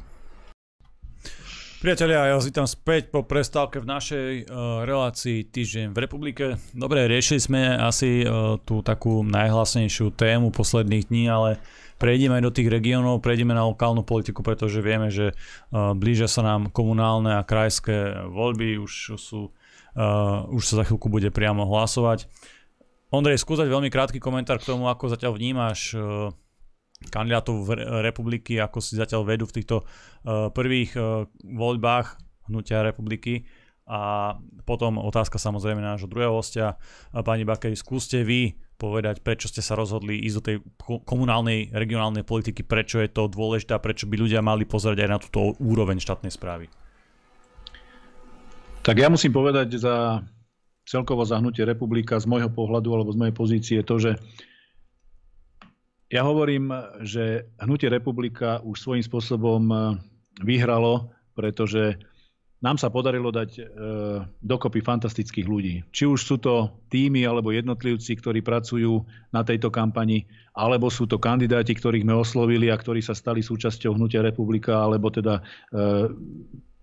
Priatelia, ja vás vítam späť po prestávke v našej uh, relácii Týždeň v republike. Dobre, riešili sme asi uh, tú takú najhlasnejšiu tému posledných dní, ale prejdeme aj do tých regiónov, prejdeme na lokálnu politiku, pretože vieme, že uh, blížia sa nám komunálne a krajské voľby, už, sú, uh, už sa za chvíľku bude priamo hlasovať. Ondrej, skúsať veľmi krátky komentár k tomu, ako zatiaľ vnímaš uh, kandidátov republiky, ako si zatiaľ vedú v týchto uh, prvých uh, voľbách hnutia republiky. A potom otázka samozrejme nášho druhého hostia. Pani Bakeri, skúste vy povedať, prečo ste sa rozhodli ísť do tej komunálnej, regionálnej politiky, prečo je to dôležité a prečo by ľudia mali pozerať aj na túto úroveň štátnej správy. Tak ja musím povedať za celkovo zahnutie republika z môjho pohľadu alebo z mojej pozície to, že ja hovorím, že hnutie republika už svojím spôsobom e, vyhralo, pretože nám sa podarilo dať e, dokopy fantastických ľudí. Či už sú to týmy alebo jednotlivci, ktorí pracujú na tejto kampani, alebo sú to kandidáti, ktorých sme oslovili a ktorí sa stali súčasťou hnutia republika, alebo teda e,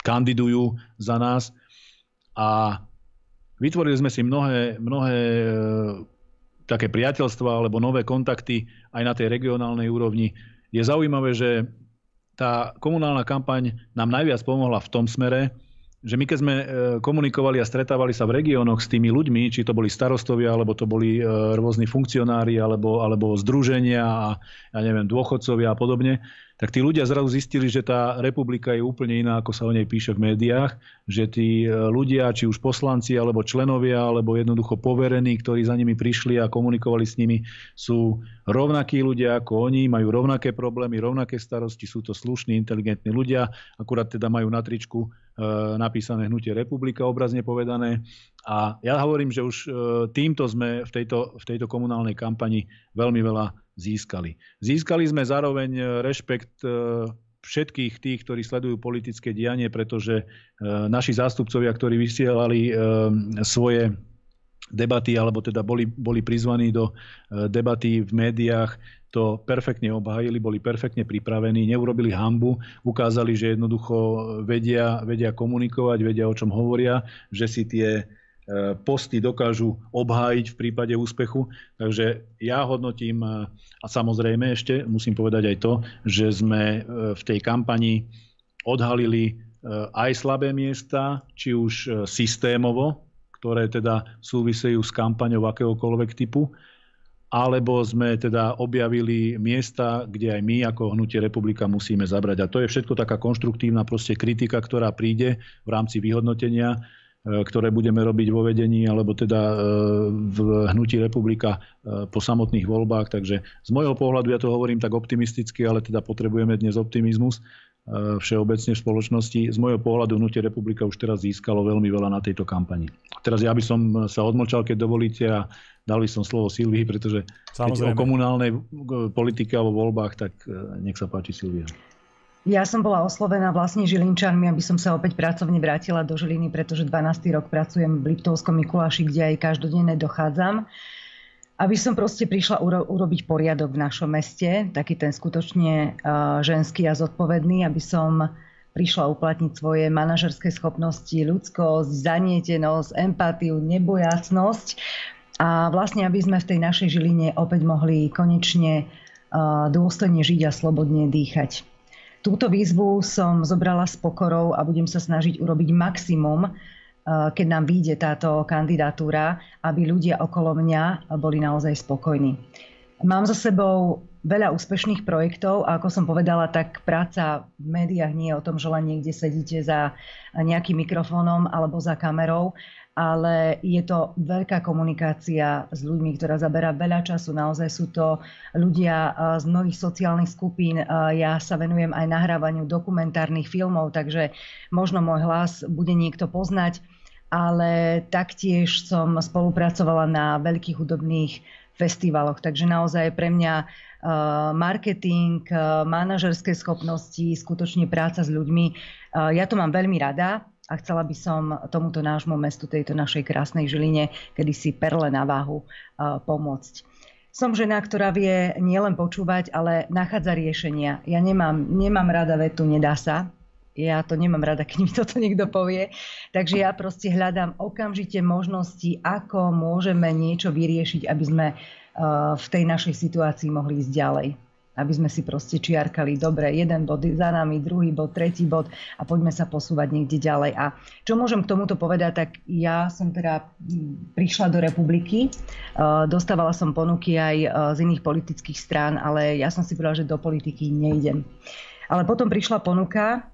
kandidujú za nás. A vytvorili sme si mnohé, mnohé také priateľstva alebo nové kontakty aj na tej regionálnej úrovni. Je zaujímavé, že tá komunálna kampaň nám najviac pomohla v tom smere, že my keď sme e, komunikovali a stretávali sa v regiónoch s tými ľuďmi, či to boli starostovia, alebo to boli e, rôzni funkcionári, alebo, alebo združenia a ja neviem, dôchodcovia a podobne, tak tí ľudia zrazu zistili, že tá republika je úplne iná, ako sa o nej píše v médiách, že tí e, ľudia, či už poslanci, alebo členovia, alebo jednoducho poverení, ktorí za nimi prišli a komunikovali s nimi, sú rovnakí ľudia ako oni, majú rovnaké problémy, rovnaké starosti, sú to slušní, inteligentní ľudia, akurát teda majú na tričku napísané hnutie republika, obrazne povedané. A ja hovorím, že už e, týmto sme v tejto, v tejto komunálnej kampani veľmi veľa získali. Získali sme zároveň e, rešpekt e, všetkých tých, ktorí sledujú politické dianie, pretože e, naši zástupcovia, ktorí vysielali svoje debaty, alebo teda boli, boli prizvaní do debaty v médiách, to perfektne obhájili, boli perfektne pripravení, neurobili hambu, ukázali, že jednoducho vedia, vedia komunikovať, vedia, o čom hovoria, že si tie E, posty dokážu obhájiť v prípade úspechu. Takže ja hodnotím, e, a samozrejme ešte musím povedať aj to, že sme e, v tej kampani odhalili aj slabé miesta, či už systémovo, ktoré teda súvisejú s kampaňou akéhokoľvek typu, alebo sme teda objavili miesta, kde aj my ako Hnutie republika musíme zabrať. A to je všetko taká konštruktívna proste kritika, ktorá príde v rámci vyhodnotenia E, ktoré budeme robiť vo vedení alebo teda e, v hnutí republika e, po samotných voľbách. Takže z môjho pohľadu, ja to hovorím tak optimisticky, ale teda potrebujeme dnes optimizmus všeobecne v spoločnosti. Z môjho pohľadu hnutie republika už teraz získalo veľmi veľa na tejto kampani. Teraz ja by som sa odmlčal, keď dovolíte a dal by som slovo Silvii, pretože keď o komunálnej politike alebo voľbách, tak nech sa páči Silvia. Ja som bola oslovená vlastne Žilinčanmi, aby som sa opäť pracovne vrátila do Žiliny, pretože 12. rok pracujem v Liptovskom Mikuláši, kde aj každodenne dochádzam. Aby som proste prišla uro- urobiť poriadok v našom meste, taký ten skutočne uh, ženský a zodpovedný, aby som prišla uplatniť svoje manažerské schopnosti, ľudskosť, zanietenosť, empatiu, nebojacnosť a vlastne, aby sme v tej našej Žiline opäť mohli konečne uh, dôstojne žiť a slobodne dýchať. Túto výzvu som zobrala s pokorou a budem sa snažiť urobiť maximum, keď nám vyjde táto kandidatúra, aby ľudia okolo mňa boli naozaj spokojní. Mám za sebou veľa úspešných projektov a ako som povedala, tak práca v médiách nie je o tom, že len niekde sedíte za nejakým mikrofónom alebo za kamerou, ale je to veľká komunikácia s ľuďmi, ktorá zaberá veľa času. Naozaj sú to ľudia z mnohých sociálnych skupín. Ja sa venujem aj nahrávaniu dokumentárnych filmov, takže možno môj hlas bude niekto poznať, ale taktiež som spolupracovala na veľkých hudobných festivaloch. Takže naozaj pre mňa marketing, manažerské schopnosti, skutočne práca s ľuďmi. Ja to mám veľmi rada a chcela by som tomuto nášmu mestu, tejto našej krásnej Žiline, kedy si perle na váhu pomôcť. Som žena, ktorá vie nielen počúvať, ale nachádza riešenia. Ja nemám, nemám rada vetu, nedá sa. Ja to nemám rada, keď mi toto niekto povie. Takže ja proste hľadám okamžite možnosti, ako môžeme niečo vyriešiť, aby sme v tej našej situácii mohli ísť ďalej aby sme si proste čiarkali, dobre, jeden bod za nami, druhý bod, tretí bod a poďme sa posúvať niekde ďalej. A čo môžem k tomuto povedať, tak ja som teda prišla do republiky, e, dostávala som ponuky aj e, z iných politických strán, ale ja som si povedala, že do politiky nejdem. Ale potom prišla ponuka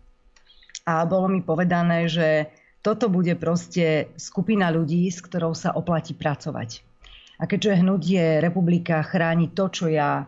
a bolo mi povedané, že toto bude proste skupina ľudí, s ktorou sa oplatí pracovať. A keďže hnutie republika chráni to, čo ja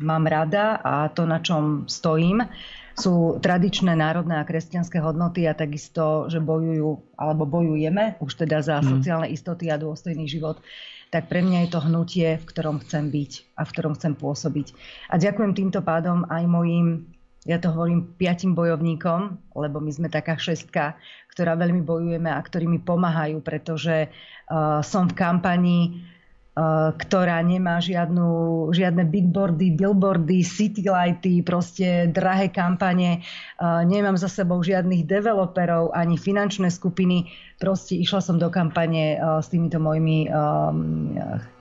mám rada a to, na čom stojím, sú tradičné národné a kresťanské hodnoty a takisto, že bojujú, alebo bojujeme už teda za mm. sociálne istoty a dôstojný život, tak pre mňa je to hnutie, v ktorom chcem byť a v ktorom chcem pôsobiť. A ďakujem týmto pádom aj mojim, ja to hovorím, piatim bojovníkom, lebo my sme taká šestka, ktorá veľmi bojujeme a ktorí mi pomáhajú, pretože uh, som v kampani Eh, ktorá nemá žiadnu, žiadne bigboardy, billboardy, citylighty, proste drahé kampane. Eh, nemám za sebou žiadnych developerov ani finančné skupiny. Proste išla som do kampane eh, s týmito mojimi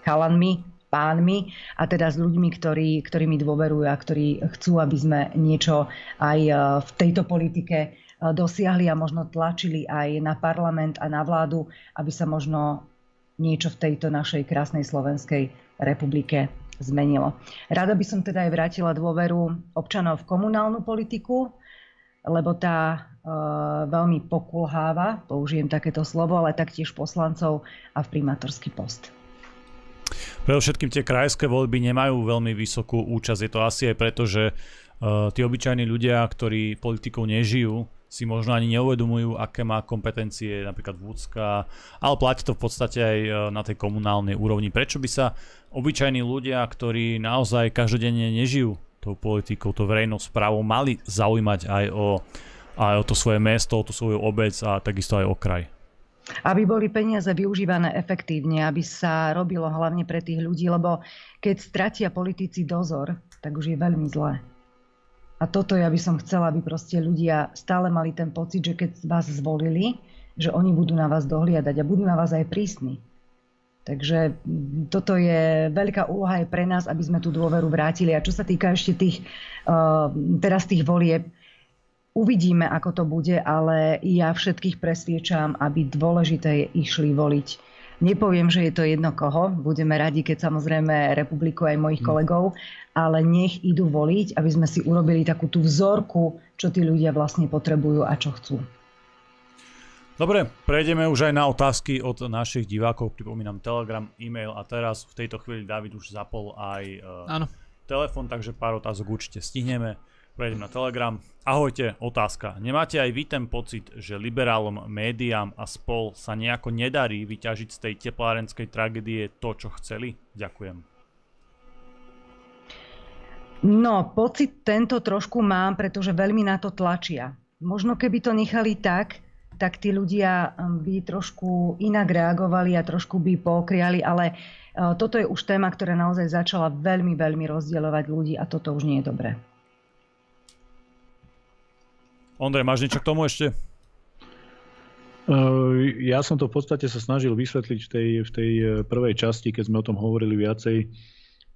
chalanmi, pánmi a teda s ľuďmi, ktorí, ktorí mi dôverujú a ktorí chcú, aby sme niečo aj v tejto politike dosiahli a možno tlačili aj na parlament a na vládu, aby sa možno niečo v tejto našej krásnej Slovenskej republike zmenilo. Rada by som teda aj vrátila dôveru občanov v komunálnu politiku, lebo tá e, veľmi pokulháva, použijem takéto slovo, ale taktiež poslancov a v primátorský post. Predovšetkým tie krajské voľby nemajú veľmi vysokú účasť. Je to asi aj preto, že uh, tí obyčajní ľudia, ktorí politikou nežijú, si možno ani neuvedomujú, aké má kompetencie napríklad Vúcka, ale platí to v podstate aj e, na tej komunálnej úrovni. Prečo by sa obyčajní ľudia, ktorí naozaj každodenne nežijú tou politikou, tou verejnou správou, mali zaujímať aj o, aj o to svoje mesto, o tú svoju obec a takisto aj o kraj? Aby boli peniaze využívané efektívne, aby sa robilo hlavne pre tých ľudí, lebo keď stratia politici dozor, tak už je veľmi zlé. A toto ja by som chcela, aby proste ľudia stále mali ten pocit, že keď vás zvolili, že oni budú na vás dohliadať a budú na vás aj prísni. Takže toto je veľká úloha aj pre nás, aby sme tú dôveru vrátili. A čo sa týka ešte tých, uh, teraz tých volieb, uvidíme, ako to bude, ale ja všetkých presviečam, aby dôležité je išli voliť Nepoviem, že je to jedno koho, budeme radi, keď samozrejme republiku aj mojich hm. kolegov, ale nech idú voliť, aby sme si urobili takú tú vzorku, čo tí ľudia vlastne potrebujú a čo chcú. Dobre, prejdeme už aj na otázky od našich divákov. Pripomínam Telegram, e-mail a teraz v tejto chvíli David už zapol aj uh, telefon, takže pár otázok určite stihneme. Prejdem na Telegram. Ahojte, otázka. Nemáte aj vy ten pocit, že liberálom, médiám a spol sa nejako nedarí vyťažiť z tej teplárenskej tragédie to, čo chceli? Ďakujem. No, pocit tento trošku mám, pretože veľmi na to tlačia. Možno keby to nechali tak, tak tí ľudia um, by trošku inak reagovali a trošku by pokriali, ale uh, toto je už téma, ktorá naozaj začala veľmi, veľmi rozdielovať ľudí a toto už nie je dobré. Ondrej, máš niečo k tomu ešte? Ja som to v podstate sa snažil vysvetliť v tej, v tej e, prvej časti, keď sme o tom hovorili viacej.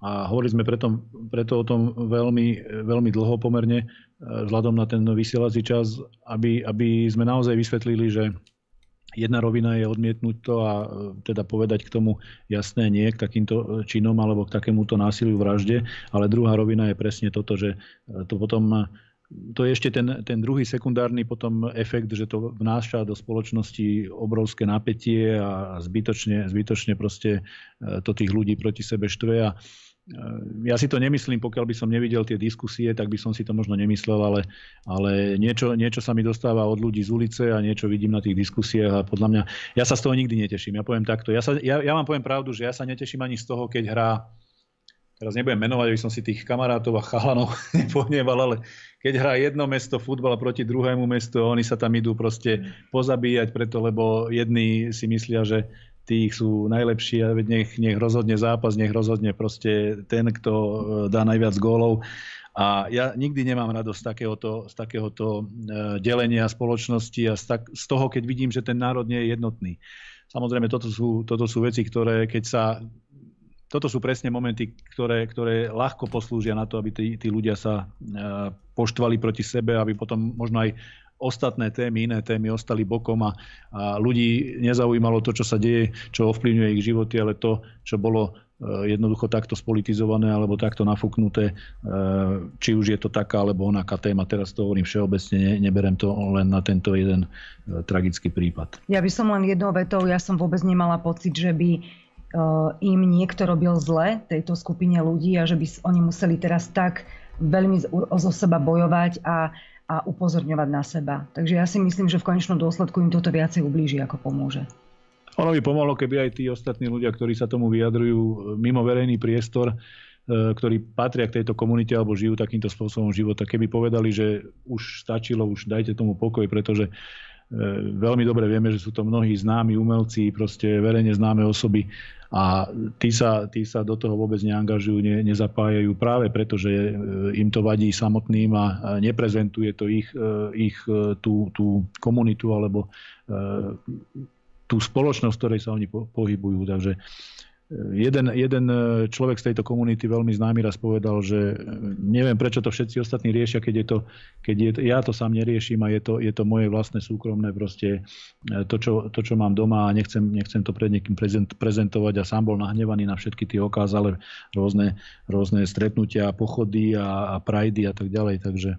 A hovorili sme preto, preto o tom veľmi, veľmi dlho pomerne, e, vzhľadom na ten vysielací čas, aby, aby sme naozaj vysvetlili, že jedna rovina je odmietnúť to a teda povedať k tomu jasné nie k takýmto činom alebo k takémuto násiliu vražde, ale druhá rovina je presne toto, že to potom to je ešte ten, ten druhý sekundárny potom efekt, že to vnáša do spoločnosti obrovské napätie a zbytočne, zbytočne proste e, to tých ľudí proti sebe štve a e, ja si to nemyslím, pokiaľ by som nevidel tie diskusie, tak by som si to možno nemyslel, ale, ale niečo, niečo sa mi dostáva od ľudí z ulice a niečo vidím na tých diskusiách a podľa mňa, ja sa z toho nikdy neteším. Ja poviem takto, ja, sa, ja, ja vám poviem pravdu, že ja sa neteším ani z toho, keď hrá teraz nebudem menovať, aby som si tých kamarátov a chalanov nepohneval, ale keď hrá jedno mesto futbal proti druhému mestu, oni sa tam idú proste pozabíjať preto, lebo jedni si myslia, že tí sú najlepší a nech, nech rozhodne zápas, nech rozhodne proste ten, kto e, dá najviac gólov. A ja nikdy nemám radosť z takéhoto, z takéhoto e, delenia spoločnosti a z, tak, z toho, keď vidím, že ten národ nie je jednotný. Samozrejme, toto sú, toto sú veci, ktoré keď sa toto sú presne momenty, ktoré, ktoré ľahko poslúžia na to, aby tí, tí ľudia sa e, poštvali proti sebe, aby potom možno aj ostatné témy, iné témy ostali bokom a, a ľudí nezaujímalo to, čo sa deje, čo ovplyvňuje ich životy, ale to, čo bolo e, jednoducho takto spolitizované alebo takto nafúknuté, e, či už je to taká alebo onaká téma. Teraz to hovorím všeobecne, ne, neberem to len na tento jeden tragický prípad. Ja by som len jednou vetou, ja som vôbec nemala pocit, že by im niekto robil zle, tejto skupine ľudí a že by oni museli teraz tak veľmi zo seba bojovať a, a upozorňovať na seba. Takže ja si myslím, že v konečnom dôsledku im toto viacej ublíži, ako pomôže. Ono by pomohlo, keby aj tí ostatní ľudia, ktorí sa tomu vyjadrujú mimo verejný priestor, e, ktorí patria k tejto komunite alebo žijú takýmto spôsobom života, keby povedali, že už stačilo, už dajte tomu pokoj, pretože E, veľmi dobre vieme, že sú to mnohí známi umelci, proste verejne známe osoby a tí sa, tí sa do toho vôbec neangažujú, ne, nezapájajú práve preto, že e, im to vadí samotným a neprezentuje to ich, e, ich tú, tú komunitu alebo tú spoločnosť, v ktorej sa oni pohybujú. Takže jeden, jeden človek z tejto komunity veľmi známy raz povedal, že neviem prečo to všetci ostatní riešia, keď je to, keď je, ja to sám neriešim a je to, je to moje vlastné súkromné proste to, čo, to, čo mám doma a nechcem, nechcem to pred niekým prezent, prezentovať a sám bol nahnevaný na všetky tie okázale rôzne, rôzne stretnutia, pochody a, a prajdy a tak ďalej, takže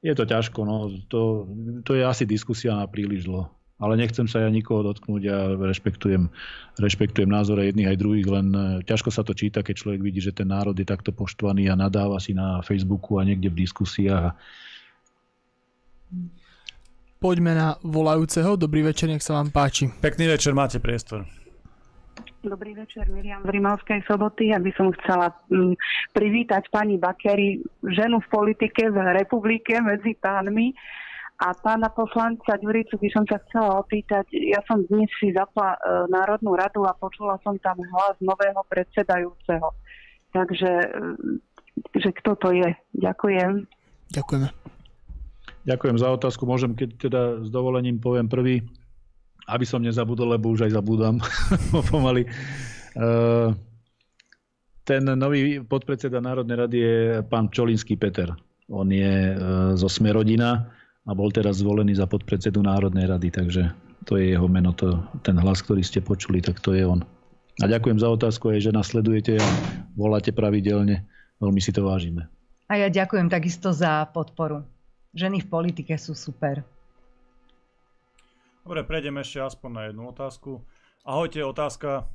je to ťažko, no. To, to je asi diskusia na príliš dlho. Ale nechcem sa ja nikoho dotknúť a rešpektujem, rešpektujem názore jedných aj druhých, len e, ťažko sa to číta, keď človek vidí, že ten národ je takto poštvaný a nadáva si na Facebooku a niekde v diskusiách. Poďme na volajúceho. Dobrý večer, nech sa vám páči. Pekný večer, máte priestor. Dobrý večer, Miriam z Rimavskej soboty. Ja by som chcela m, mm, privítať pani Bakery, ženu v politike v republike medzi pánmi. A pána poslanca Ďuricu by som sa chcela opýtať, ja som dnes si zapla e, Národnú radu a počula som tam hlas nového predsedajúceho. Takže e, že kto to je? Ďakujem. Ďakujeme. Ďakujem za otázku. Môžem, keď teda s dovolením poviem prvý aby som nezabudol, lebo už aj zabúdam pomaly. Uh, ten nový podpredseda Národnej rady je pán Čolinský Peter. On je uh, zo Smerodina a bol teraz zvolený za podpredsedu Národnej rady, takže to je jeho meno, to, ten hlas, ktorý ste počuli, tak to je on. A ďakujem za otázku aj, že nasledujete a voláte pravidelne. Veľmi si to vážime. A ja ďakujem takisto za podporu. Ženy v politike sú super. Dobre, prejdeme ešte aspoň na jednu otázku. Ahojte, otázka.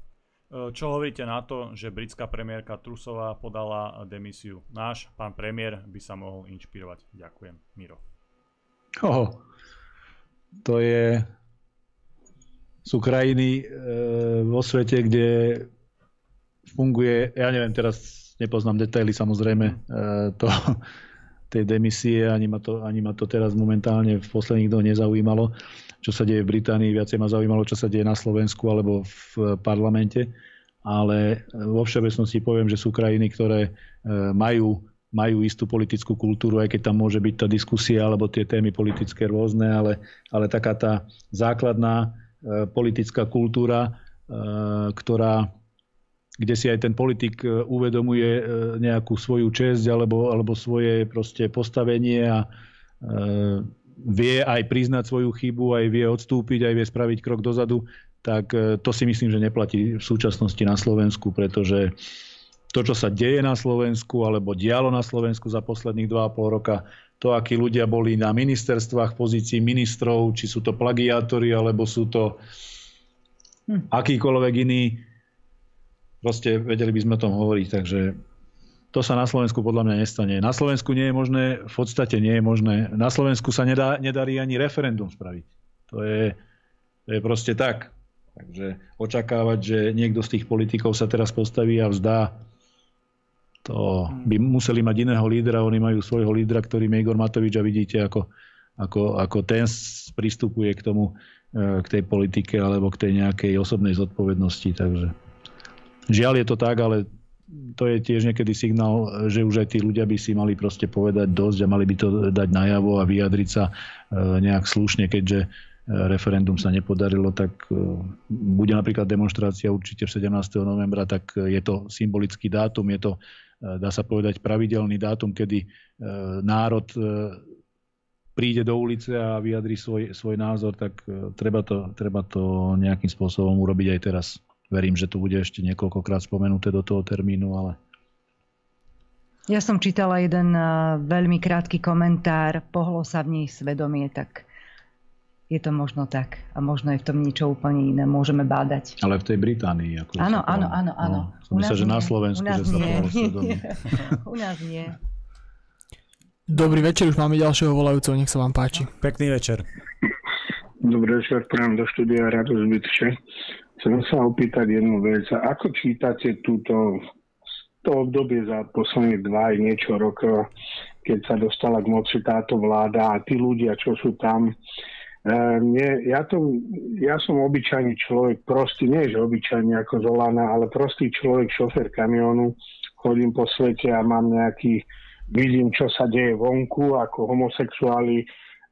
E, čo hovoríte na to, že britská premiérka Trusová podala demisiu? Náš pán premiér by sa mohol inšpirovať. Ďakujem. Miro. Oh, to je... Sú krajiny e, vo svete, kde funguje, ja neviem, teraz nepoznám detaily samozrejme e, to, tej demisie, ani ma, to, ani ma to teraz momentálne v posledných dňoch nezaujímalo čo sa deje v Británii, viacej ma zaujímalo, čo sa deje na Slovensku alebo v parlamente. Ale vo všeobecnosti poviem, že sú krajiny, ktoré e, majú, majú istú politickú kultúru, aj keď tam môže byť tá diskusia alebo tie témy politické rôzne, ale, ale taká tá základná e, politická kultúra, e, ktorá kde si aj ten politik uvedomuje nejakú svoju česť alebo, alebo svoje proste postavenie a vie aj priznať svoju chybu, aj vie odstúpiť, aj vie spraviť krok dozadu, tak e, to si myslím, že neplatí v súčasnosti na Slovensku, pretože to, čo sa deje na Slovensku alebo dialo na Slovensku za posledných 2,5 roka, to, akí ľudia boli na ministerstvách pozícii ministrov, či sú to plagiátori, alebo sú to hm. akýkoľvek iný, proste vedeli by sme o tom hovoriť. Takže to sa na Slovensku podľa mňa nestane. Na Slovensku nie je možné, v podstate nie je možné. Na Slovensku sa nedá, nedarí ani referendum spraviť. To je, to je proste tak. Takže očakávať, že niekto z tých politikov sa teraz postaví a vzdá, to by museli mať iného lídra. Oni majú svojho lídra, ktorým je Igor Matovič a vidíte, ako, ako, ako ten pristupuje k tomu, e, k tej politike alebo k tej nejakej osobnej zodpovednosti. Takže žiaľ je to tak, ale to je tiež niekedy signál, že už aj tí ľudia by si mali proste povedať dosť a mali by to dať najavo a vyjadriť sa e, nejak slušne, keďže e, referendum sa nepodarilo, tak bude napríklad demonstrácia určite 17. novembra, tak je to symbolický dátum, je to, dá sa povedať, pravidelný dátum, kedy národ príde do ulice a vyjadri svoj, svoj názor, tak treba to, treba to nejakým spôsobom urobiť aj teraz. Verím, že to bude ešte niekoľkokrát spomenuté do toho termínu, ale... Ja som čítala jeden veľmi krátky komentár, pohlo sa v nej svedomie, tak je to možno tak. A možno je v tom niečo úplne iné. Môžeme bádať. Ale v tej Británii. Ako áno, áno, áno, áno. No, myslím, že na Slovensku, u nás že sa nie. u nás nie. Dobrý večer, už máme ďalšieho volajúceho, nech sa vám páči. Pekný večer. Dobrý večer, prajem do štúdia Rado Zbytče. Chcem sa opýtať jednu vec. Ako čítate túto to obdobie za posledných dva aj niečo rokov, keď sa dostala k moci táto vláda a tí ľudia, čo sú tam. E, mne, ja, to, ja som obyčajný človek, prostý, nie že obyčajný ako Zolana, ale prostý človek, šofer kamionu, chodím po svete a mám nejaký, vidím, čo sa deje vonku, ako homosexuáli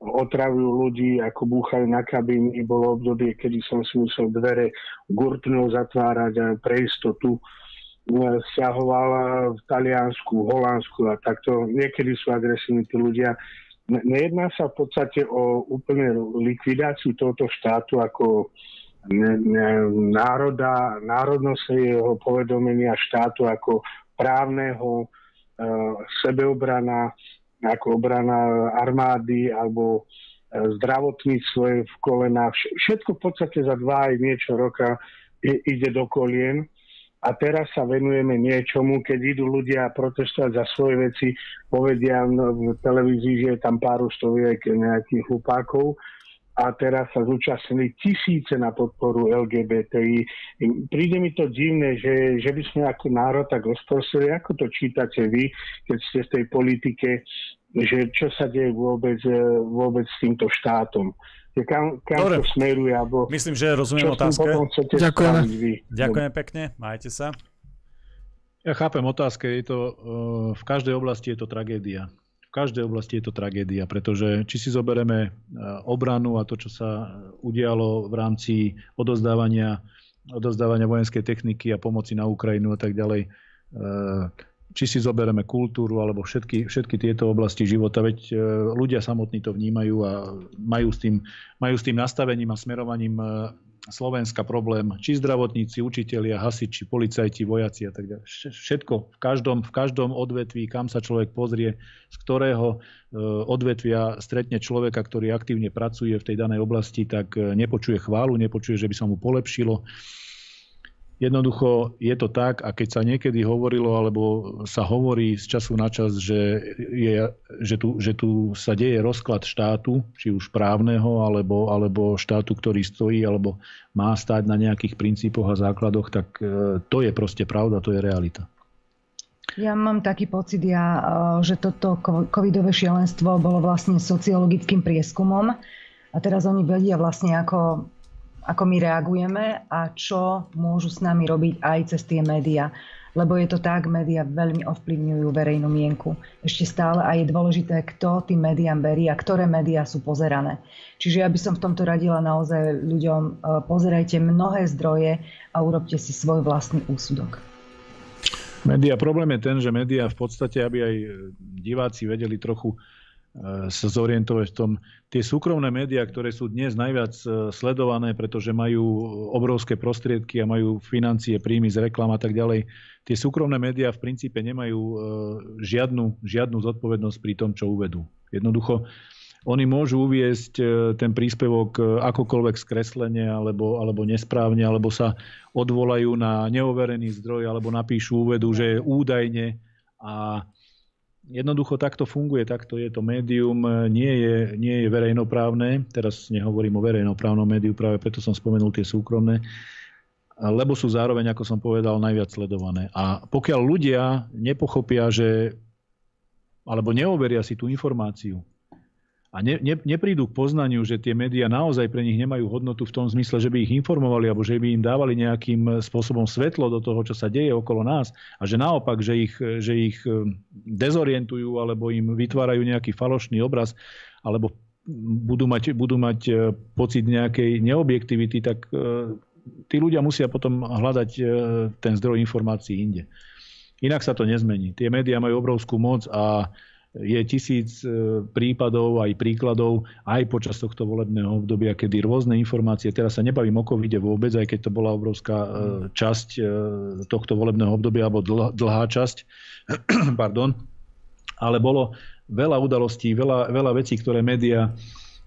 otravujú ľudí, ako búchajú na kabíny. Bolo obdobie, kedy som si musel dvere gurtnou zatvárať a pre istotu stiahovala v Taliansku, Holandsku a takto. Niekedy sú agresívni tí ľudia. Nejedná sa v podstate o úplne likvidáciu tohoto štátu ako národa, národnosti jeho povedomenia štátu ako právneho, e, sebeobrana, ako obrana armády alebo e, zdravotníctvo je v kolenách. Všetko v podstate za dva aj niečo roka ide do kolien a teraz sa venujeme niečomu, keď idú ľudia protestovať za svoje veci, povedia v televízii, že je tam pár stoviek nejakých hlupákov. A teraz sa zúčastnili tisíce na podporu LGBTI. Príde mi to divné, že, že by sme ako národ tak rozprostili, ako to čítate vy, keď ste v tej politike, že čo sa deje vôbec, vôbec s týmto štátom kam, kam Dobre. to smeruje, alebo Myslím, že rozumiem otázke. Ďakujeme. Ďakujem pekne, majte sa. Ja chápem otázke, je to, uh, v každej oblasti je to tragédia. V každej oblasti je to tragédia, pretože či si zoberieme uh, obranu a to, čo sa udialo v rámci odozdávania, odozdávania vojenskej techniky a pomoci na Ukrajinu a tak ďalej, či si zoberieme kultúru alebo všetky, všetky tieto oblasti života, veď e, ľudia samotní to vnímajú a majú s tým, majú s tým nastavením a smerovaním e, Slovenska problém, či zdravotníci, učitelia, hasiči, policajti, vojaci a tak ďalej. Všetko, v každom, v každom odvetví, kam sa človek pozrie, z ktorého e, odvetvia stretne človeka, ktorý aktívne pracuje v tej danej oblasti, tak nepočuje chválu, nepočuje, že by sa mu polepšilo Jednoducho je to tak a keď sa niekedy hovorilo alebo sa hovorí z času na čas, že, je, že, tu, že tu sa deje rozklad štátu, či už právneho alebo, alebo štátu, ktorý stojí alebo má stať na nejakých princípoch a základoch, tak e, to je proste pravda, to je realita. Ja mám taký pocit, ja, e, že toto covidové šialenstvo bolo vlastne sociologickým prieskumom a teraz oni vedia vlastne, ako ako my reagujeme a čo môžu s nami robiť aj cez tie médiá. Lebo je to tak, médiá veľmi ovplyvňujú verejnú mienku. Ešte stále a je dôležité, kto tým médiám berí a ktoré médiá sú pozerané. Čiže ja by som v tomto radila naozaj ľuďom, e, pozerajte mnohé zdroje a urobte si svoj vlastný úsudok. Média, problém je ten, že médiá v podstate, aby aj diváci vedeli trochu sa zorientovať v tom. Tie súkromné médiá, ktoré sú dnes najviac e, sledované, pretože majú obrovské prostriedky a majú financie, príjmy z reklam a tak ďalej, tie súkromné médiá v princípe nemajú e, žiadnu, žiadnu zodpovednosť pri tom, čo uvedú. Jednoducho, oni môžu uviesť e, ten príspevok akokoľvek skreslenie alebo, alebo nesprávne, alebo sa odvolajú na neoverený zdroj, alebo napíšu úvedu, že údajne a Jednoducho takto funguje, takto je to médium, nie je, nie je verejnoprávne, teraz nehovorím o verejnoprávnom médiu, práve preto som spomenul tie súkromné, lebo sú zároveň, ako som povedal, najviac sledované. A pokiaľ ľudia nepochopia, že alebo neoveria si tú informáciu, a ne, ne, neprídu k poznaniu, že tie médiá naozaj pre nich nemajú hodnotu v tom zmysle, že by ich informovali alebo že by im dávali nejakým spôsobom svetlo do toho, čo sa deje okolo nás a že naopak, že ich, že ich e, dezorientujú alebo im vytvárajú nejaký falošný obraz alebo budú mať, budú mať e, pocit nejakej neobjektivity, tak e, tí ľudia musia potom hľadať ten zdroj informácií inde. Inak sa to nezmení. Tie médiá majú obrovskú moc a je tisíc e, prípadov aj príkladov aj počas tohto volebného obdobia, kedy rôzne informácie, teraz sa nebavím o covide vôbec, aj keď to bola obrovská e, časť e, tohto volebného obdobia, alebo dlhá časť, pardon, ale bolo veľa udalostí, veľa, veľa vecí, ktoré médiá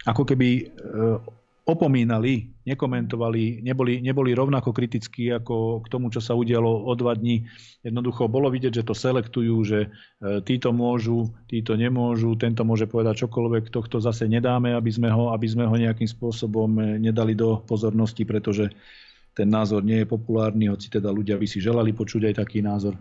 ako keby opomínali, nekomentovali, neboli, neboli rovnako kritickí ako k tomu, čo sa udialo o dva dní. Jednoducho bolo vidieť, že to selektujú, že e, títo môžu, títo nemôžu, tento môže povedať čokoľvek, tohto zase nedáme, aby sme ho, aby sme ho nejakým spôsobom e, nedali do pozornosti, pretože ten názor nie je populárny, hoci teda ľudia by si želali počuť aj taký názor.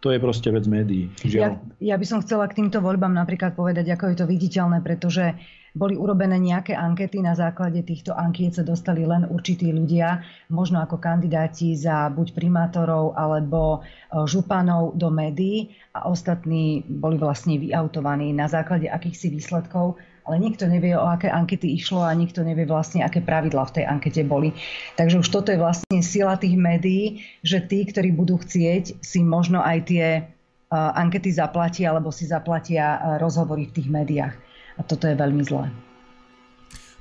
To je proste vec médií. Ja, ja by som chcela k týmto voľbám napríklad povedať, ako je to viditeľné, pretože boli urobené nejaké ankety, na základe týchto ankiet sa dostali len určití ľudia, možno ako kandidáti za buď primátorov alebo e, županov do médií a ostatní boli vlastne vyautovaní na základe akýchsi výsledkov ale nikto nevie, o aké ankety išlo a nikto nevie vlastne, aké pravidlá v tej ankete boli. Takže už toto je vlastne sila tých médií, že tí, ktorí budú chcieť, si možno aj tie uh, ankety zaplatia alebo si zaplatia uh, rozhovory v tých médiách. A toto je veľmi zlé.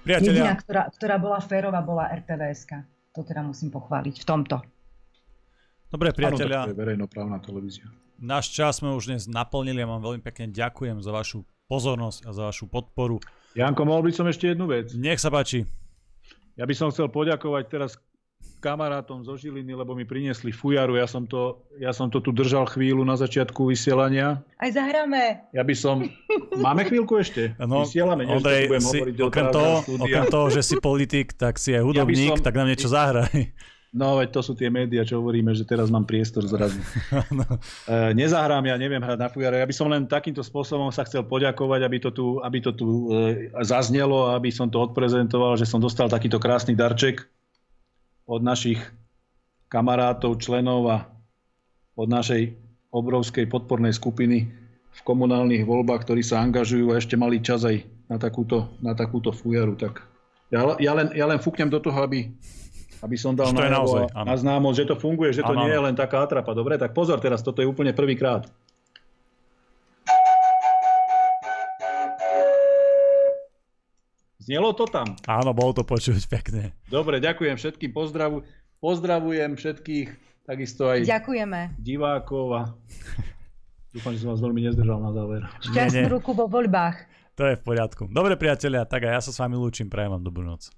Priatelia, Jediná, ktorá, ktorá bola férová, bola RTVSK. To teda musím pochváliť v tomto. dobre Áno, priatelia, tak to je verejnoprávna televízia. náš čas sme už dnes naplnili a vám veľmi pekne ďakujem za vašu pozornosť a za vašu podporu. Janko, mohol by som ešte jednu vec. Nech sa páči. Ja by som chcel poďakovať teraz kamarátom zo Žiliny, lebo mi priniesli fujaru. Ja som to, ja som to tu držal chvíľu na začiatku vysielania. Aj zahráme. Ja by som... Máme chvíľku ešte? No, Vysielame, Ondrej, budem si, okrem, toho, okrem toho, že si politik, tak si aj hudobník, som- tak nám niečo zahraj. No, veď to sú tie médiá, čo hovoríme, že teraz mám priestor zrazu. No. E, nezahrám, ja neviem hrať na fujare. Ja by som len takýmto spôsobom sa chcel poďakovať, aby to tu, aby to tu e, zaznelo, aby som to odprezentoval, že som dostal takýto krásny darček od našich kamarátov, členov a od našej obrovskej podpornej skupiny v komunálnych voľbách, ktorí sa angažujú a ešte mali čas aj na takúto, na takúto fujaru. Tak ja, ja, len, ja len fúknem do toho, aby, aby som dal najavo naozaj, na známosť, že to funguje, že to Áno, nie je len taká atrapa. Dobre, tak pozor teraz, toto je úplne prvýkrát. Znelo to tam? Áno, bolo to počuť pekne. Dobre, ďakujem všetkým, pozdravu, pozdravujem všetkých, takisto aj Ďakujeme. divákov a dúfam, že som vás veľmi nezdržal na záver. Šťastnú ruku vo voľbách. To je v poriadku. Dobre priatelia, tak aj ja sa s vami lúčim, prajem vám dobrú noc.